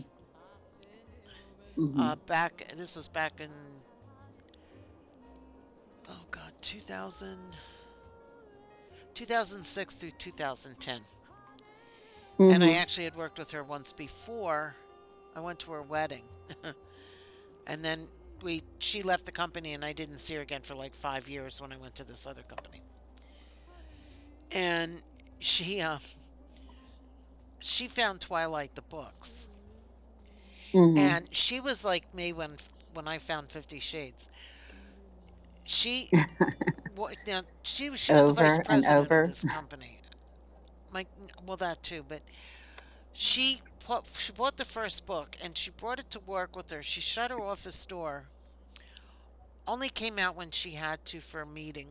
S2: Mhm.
S1: Uh, back, this was back in, oh God, 2000, 2006 through 2010. And I
S2: Mhm.
S1: actually had worked with her once before. I went to her wedding. and then we she left the company and I didn't see her again for like 5 years when I went to this other company. And she uh she found Twilight the books.
S2: Mhm.
S1: And she was like me when when I found 50 Shades. She now she was she was the
S2: Over
S1: vice president of this company. My well that too, but she put, she bought the first book and she brought it to work with her. She shut her office door. Only came out when she had to for a meeting.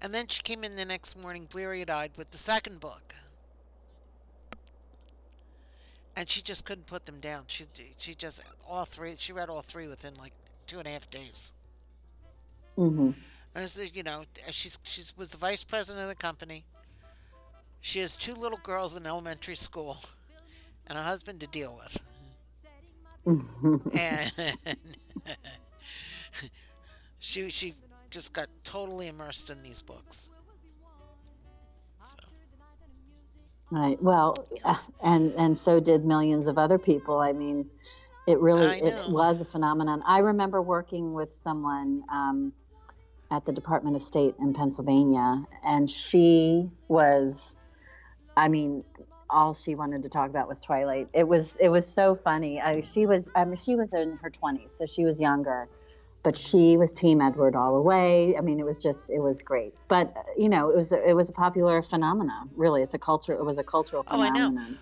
S1: And then she came in the next morning bleary eyed with the second book. And she just couldn't put them down. She she just all three she read all three within like two and a half days.
S2: Mhm.
S1: And is, you know, she's she's was the vice president of the company. She has two little girls in elementary school, and a husband to deal with.
S2: Mhm.
S1: And she she just got totally immersed in these books. So
S2: Right. Well, uh, and and so did millions of other people. I mean, it really it was a phenomenon. I remember working with someone um, at the Department of State in Pennsylvania, and she was, I mean, all she wanted to talk about was Twilight. It was it was so funny. I, she was I mean, she was in her twenties, so she was younger. But she was Team Edward all the way. I mean, it was just, it was great. But you know, it was, it was a popular phenomenon. Really, it's a culture. It was a cultural
S1: Oh, I know.
S2: phenomenon.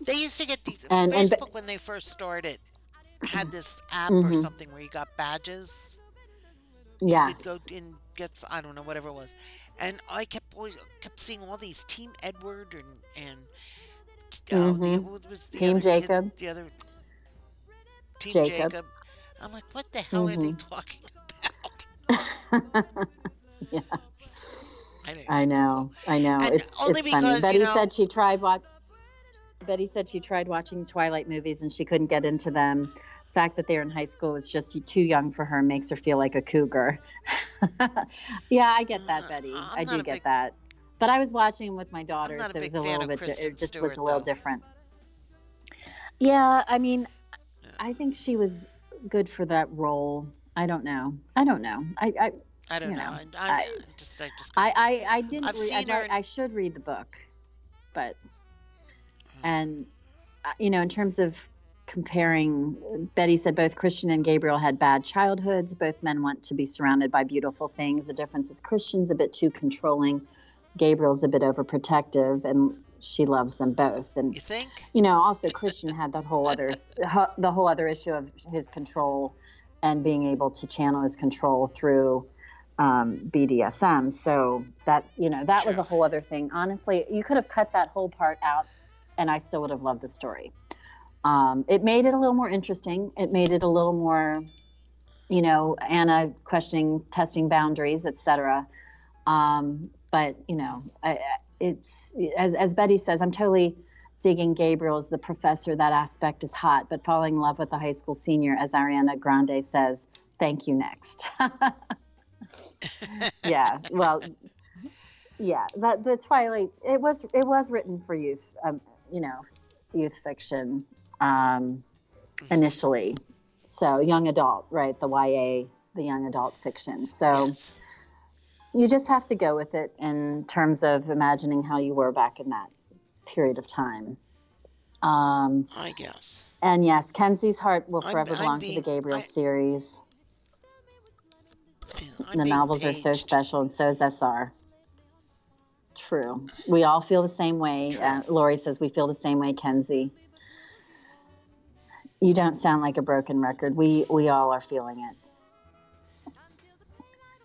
S1: they used to get these
S2: And- and
S1: Facebook when they first started had this app or
S2: Mhm.
S1: something where you got badges.
S2: Yeah.
S1: You'd go and get I don't know whatever it was, and I kept always kept seeing all these Team Edward and and uh, the,
S2: Mhm.
S1: what was the
S2: Team
S1: other kid-
S2: Jacob.
S1: the other Team
S2: Jacob.
S1: Jacob. I'm like, what the hell are they
S2: Mhm.
S1: talking about?
S2: yeah,
S1: I,
S2: I know. I know.
S1: And
S2: it's
S1: only
S2: it's funny.
S1: because, you
S2: Betty
S1: know-
S2: said she tried watch. Betty said she tried watching Twilight movies and she couldn't get into them. The fact that they're in high school was just too young for her makes her feel like a cougar. yeah, I get that,
S1: Uh,
S2: Betty.
S1: I'm
S2: I do get
S1: big-
S2: that. But I was watching them with my daughters, so it was a little bit. di-
S1: Kristen
S2: It just
S1: Stewart,
S2: was a little
S1: though.
S2: different. Yeah, I mean,
S1: Yeah.
S2: I think she was good for that role. I don't know. I don't know. I I
S1: I don't
S2: you
S1: know.
S2: know,
S1: I, I,
S2: I-
S1: I just I just
S2: I I, I didn't.
S1: I've
S2: read,
S1: seen
S2: I,
S1: her
S2: read-
S1: in-
S2: I should read the book, but
S1: Hmm.
S2: and uh, you know, in terms of comparing, Betty said both Christian and Gabriel had bad childhoods. Both men want to be surrounded by beautiful things. The difference is Christian's a bit too controlling. Gabriel's a bit overprotective, and she loves them both. And
S1: you think?
S2: you know, also Christian had that whole other the whole other issue of his control and being able to channel his control through um, BDSM. So that you know that was a whole other thing. Honestly, you could have cut that whole part out, and I still would have loved the story. Um, it made it a little more interesting. It made it a little more, you know, Ana questioning, testing boundaries, etc. Um, but you know, I, it's as as Betty says, I'm totally digging Gabriel as the professor. That aspect is hot, but falling in love with the high school senior, as Ariana Grande says, thank you next. yeah. Well, yeah. That the Twilight. It was it was written for youth. Um, you know, youth fiction um, initially. So young adult, right? The YA, the young adult fiction. So
S1: Yes.
S2: you just have to go with it in terms of imagining how you were back in that period of time. Um,
S1: I guess.
S2: and yes, Kenzie's heart will
S1: I'm-
S2: forever
S1: I'm
S2: belong to the Gabriel
S1: I-
S2: series.
S1: I'm
S2: the
S1: being
S2: novels are so special, and so is SR. True. We all feel the same way. Uh, Lori says we feel the same way, Kenzie. You don't sound like a broken record. We we all are feeling it.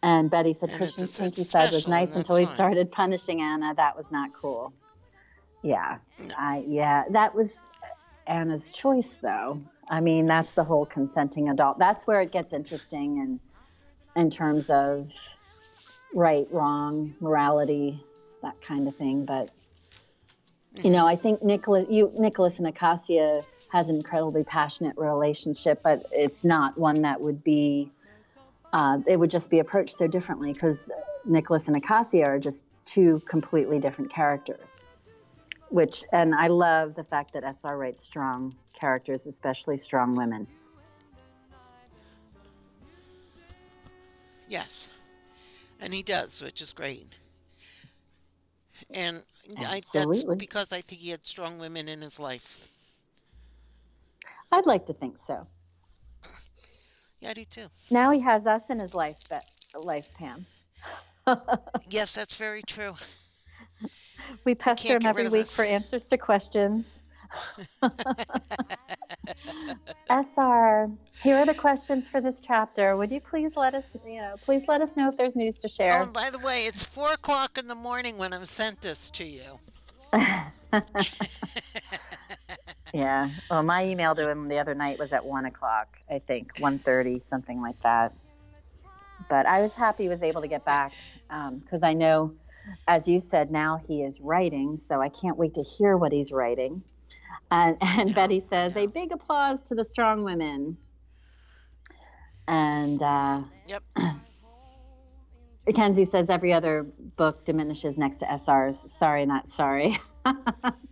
S2: And Betty said
S1: And
S2: Christian
S1: it's-
S2: said was nice until he
S1: fine.
S2: started punishing Ana. That was not cool. Yeah. I yeah, that was Ana's choice though. I mean, that's the whole consenting adult. That's where it gets interesting and in terms of right, wrong, morality, that kind of thing. But you know, mm-hmm. I think Nicholas, you, Nicholas and Acacia has an incredibly passionate relationship, but it's not one that would be. Uh, it would just be approached so differently because Nicholas and Acacia are just two completely different characters. Which, and I love the fact that SR writes strong characters, especially strong women.
S1: Yes. And he does, which is great. And I, that's because I think he had strong women in his life.
S2: I'd like to think so.
S1: Yeah, I do too.
S2: Now he has us in his life, Be- life Pam.
S1: Yes, that's very true.
S2: We pester him every week
S1: us.
S2: for answers to questions. SR, here are the questions for this chapter. Would you please let us, you know, please let us know if there's news to share.
S1: Oh, by the way, it's four o'clock in the morning when I'm sent this to you.
S2: Yeah. Well, my email to him the other night was at one o'clock, I think, one thirty, something like that. But I was happy he was able to get back because I know, as you said, now he is writing, so I can't wait to hear what he's writing. And, and Betty says, a big applause to the strong women. And uh,
S1: Yep.
S2: Kenzie says every other book diminishes next to SR's. Sorry, not sorry.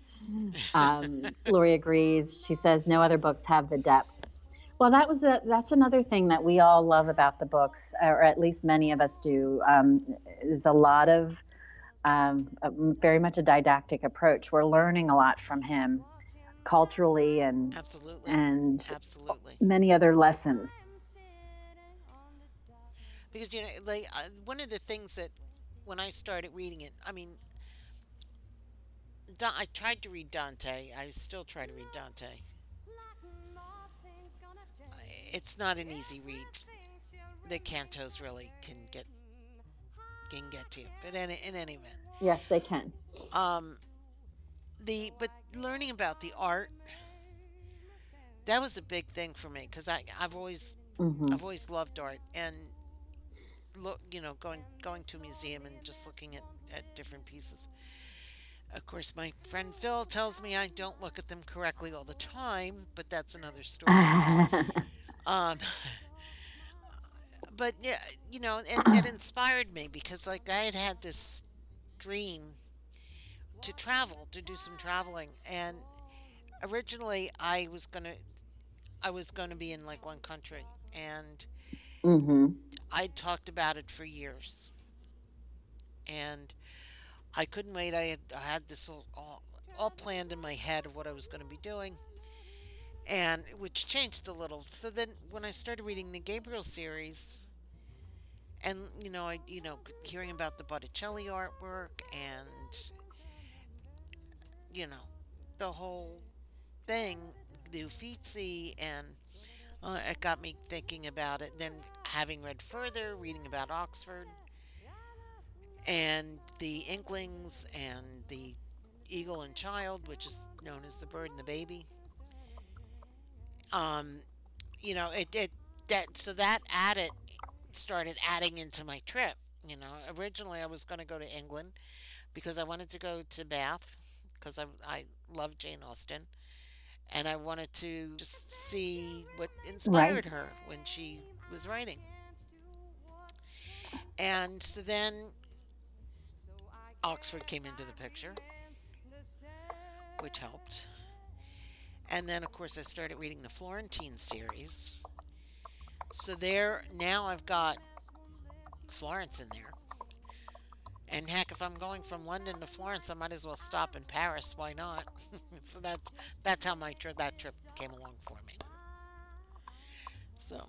S2: um, Lori agrees. She says no other books have the depth. Well, that was a that's another thing that we all love about the books, or at least many of us do. Um, is a lot of um, a- very much a didactic approach. We're learning a lot from him, culturally and
S1: Absolutely.
S2: and
S1: Absolutely.
S2: many other lessons.
S1: Because you know, like uh, one of the things that when I started reading it, I mean, I tried to read Dante. I still try to read Dante. It's not an easy read. The cantos really can get can get to, but in, in any event,
S2: Yes, they can.
S1: um, the but learning about the art that was a big thing for me because I I've always
S2: hmm
S1: I've always loved art and look, you know, going going to a museum and just looking at, at different pieces. Of course, my friend Phil tells me I don't look at them correctly all the time, but that's another story. um, but yeah, you know, it, it inspired me because like I had had this dream to travel, to do some traveling, and originally I was gonna, I was gonna be in like one country, and
S2: hmm
S1: I talked about it for years, and I couldn't wait. I had I had this all, all, planned in my head of what I was going to be doing, and which changed a little. So then, when I started reading the Gabriel series, and you know, I you know, hearing about the Botticelli artwork and you know, the whole thing, the Uffizi, and uh, it got me thinking about it. Then, having read further, reading about Oxford and the Inklings and the Eagle and Child, which is known as the Bird and the Baby. Um, you know, it, it that so that added started adding into my trip. You know, originally I was going to go to England because I wanted to go to Bath because I I love Jane Austen and I wanted to just see what inspired her when she was writing. And so then Oxford came into the picture, which helped. And then, of course, I started reading the Florentine series. So there, now I've got Florence in there. And heck, if I'm going from London to Florence, I might as well stop in Paris. Why not? so that's that's how my trip that trip came along for me. So,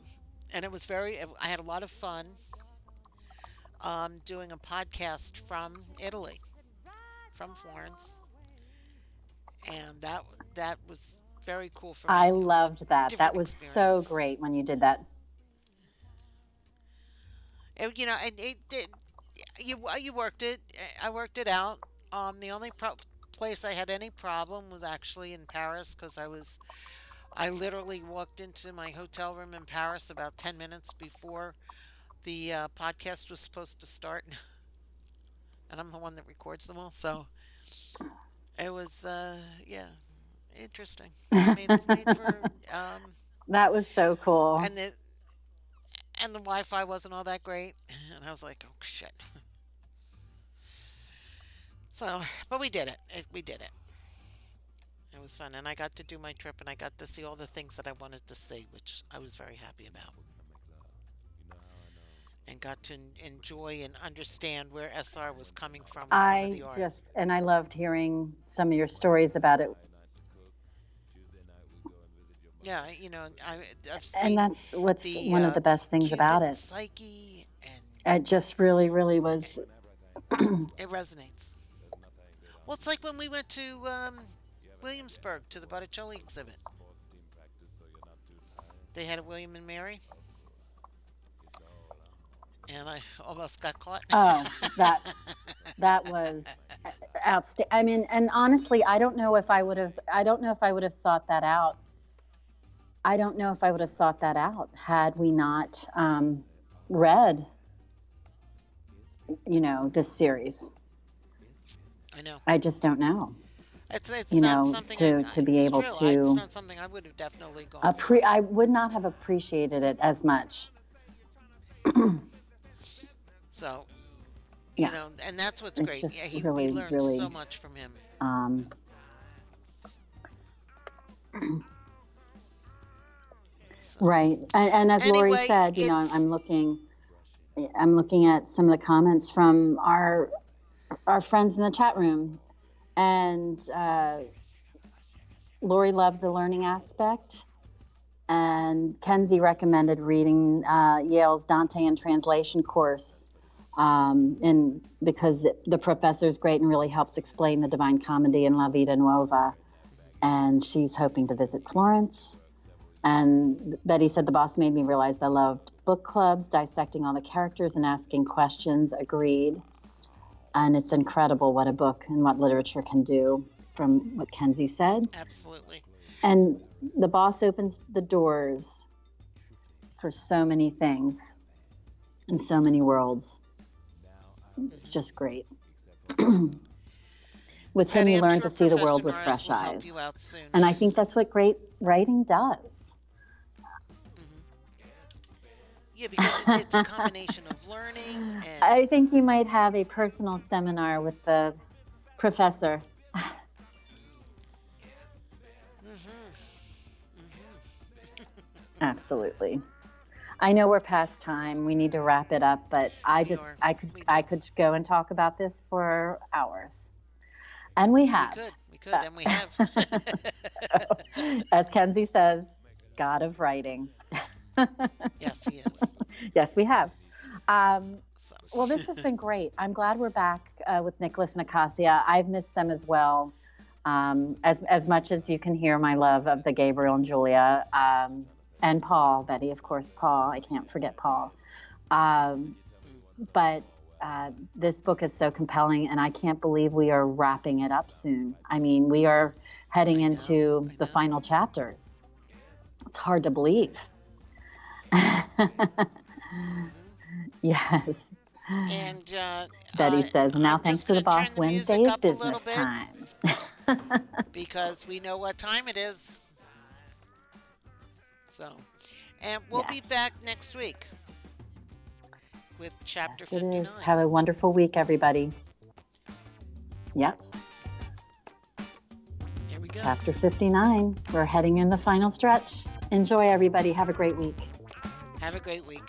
S1: and it was very. I had a lot of fun um, doing a podcast from Italy, from Florence, and that that was very cool for me.
S2: I
S1: It was a
S2: loved that. That was so great when you did that.
S1: It- you know, and it did. You you worked it. I worked it out. Um, the only pro- place I had any problem was actually in Paris because I was, I literally walked into my hotel room in Paris about ten minutes before the uh, podcast was supposed to start, and I'm the one that records them all. So it was, uh, yeah, interesting. Made, made for, um,
S2: That was so cool.
S1: and the and the Wi-Fi wasn't all that great, and I was like, oh shit. So, but we did it. it. We did it. It was fun, and I got to do my trip, and I got to see all the things that I wanted to see, which I was very happy about. And got to enjoy and understand where SR was coming from with some of
S2: I
S1: the art.
S2: just and I loved hearing some of your stories about it.
S1: yeah, you know, I, I've seen
S2: And that's what's
S1: the,
S2: one
S1: uh,
S2: of the best things about it.
S1: Psyche, and
S2: It just really, really was.
S1: it resonates. Well, it's like when we went to um, Williamsburg to the Botticelli exhibit. They had a William and Mary, and I almost got caught.
S2: Oh, that that was outstanding. I mean, and honestly, I don't know if I would have. I don't know if I would have sought that out. I don't know if I would have sought that out had we not um, read, you know, this series.
S1: I know
S2: I just don't know.
S1: it's it's
S2: You
S1: not
S2: know,
S1: something
S2: to-
S1: I,
S2: to be able
S1: true. I- It's
S2: to
S1: not something I would have definitely gone.
S2: Appre- I would not have appreciated it as much.
S1: So, you
S2: Yeah.
S1: know, and that's what's
S2: It's
S1: great. Yeah, he,
S2: really,
S1: we learned
S2: really-
S1: so much from him.
S2: Um,
S1: So,
S2: Right, and, and as Lori said, you know, I'm, I'm looking, I'm looking at some of the comments from our our friends in the chat room, and uh, Lori loved the learning aspect, and Kenzie recommended reading uh, Yale's Dante in Translation course, um, and because the professor is great and really helps explain the Divine Comedy and La Vita Nuova, and she's hoping to visit Florence. And Betty said the boss made me realize I loved book clubs, dissecting all the characters and asking questions. Agreed. And it's incredible what a book and what literature can do, from what Kenzie said.
S1: absolutely.
S2: And the boss opens the doors for so many things in so many worlds. It's just great. With him,
S1: Betty,
S2: you learn
S1: sure
S2: to see the world with
S1: Norris
S2: fresh eyes.
S1: you out soon.
S2: And I think that's what great writing does. Mm-hmm.
S1: Yeah, because it, it's a combination of learning and
S2: I think you might have a personal seminar with the professor. Mm-hmm. Mm-hmm. Absolutely. I know we're past time. We need to wrap it up, but I just
S1: are.
S2: I could I could go and talk about this for hours. And we have.
S1: we could, we could, and we have.
S2: As Kenzie says, God of writing.
S1: yes, he is.
S2: Yes, we have. Um,
S1: So.
S2: Well, this has been great. I'm glad we're back uh, with Nicholas and Acacia. I've missed them as well. Um, as as much as you can hear my love of the Gabriel and Julia um, and Paul, Betty, of course, Paul. I can't forget Paul. Um, but uh, this book is so compelling, and I can't believe we are wrapping it up soon. I mean, we are heading into the final chapters. It's hard to believe. yes.
S1: And uh,
S2: Betty
S1: uh,
S2: says, now
S1: I'm
S2: thanks to the boss, Wednesday is
S1: up a little
S2: business time.
S1: because we know what time it is. So, and we'll be back next week. with chapter
S2: Yes,
S1: 59.
S2: is. Have a wonderful week, everybody. Yep.
S1: Here we go.
S2: Chapter 59. We're heading in the final stretch. Enjoy, everybody. Have a great week.
S1: Have a great week.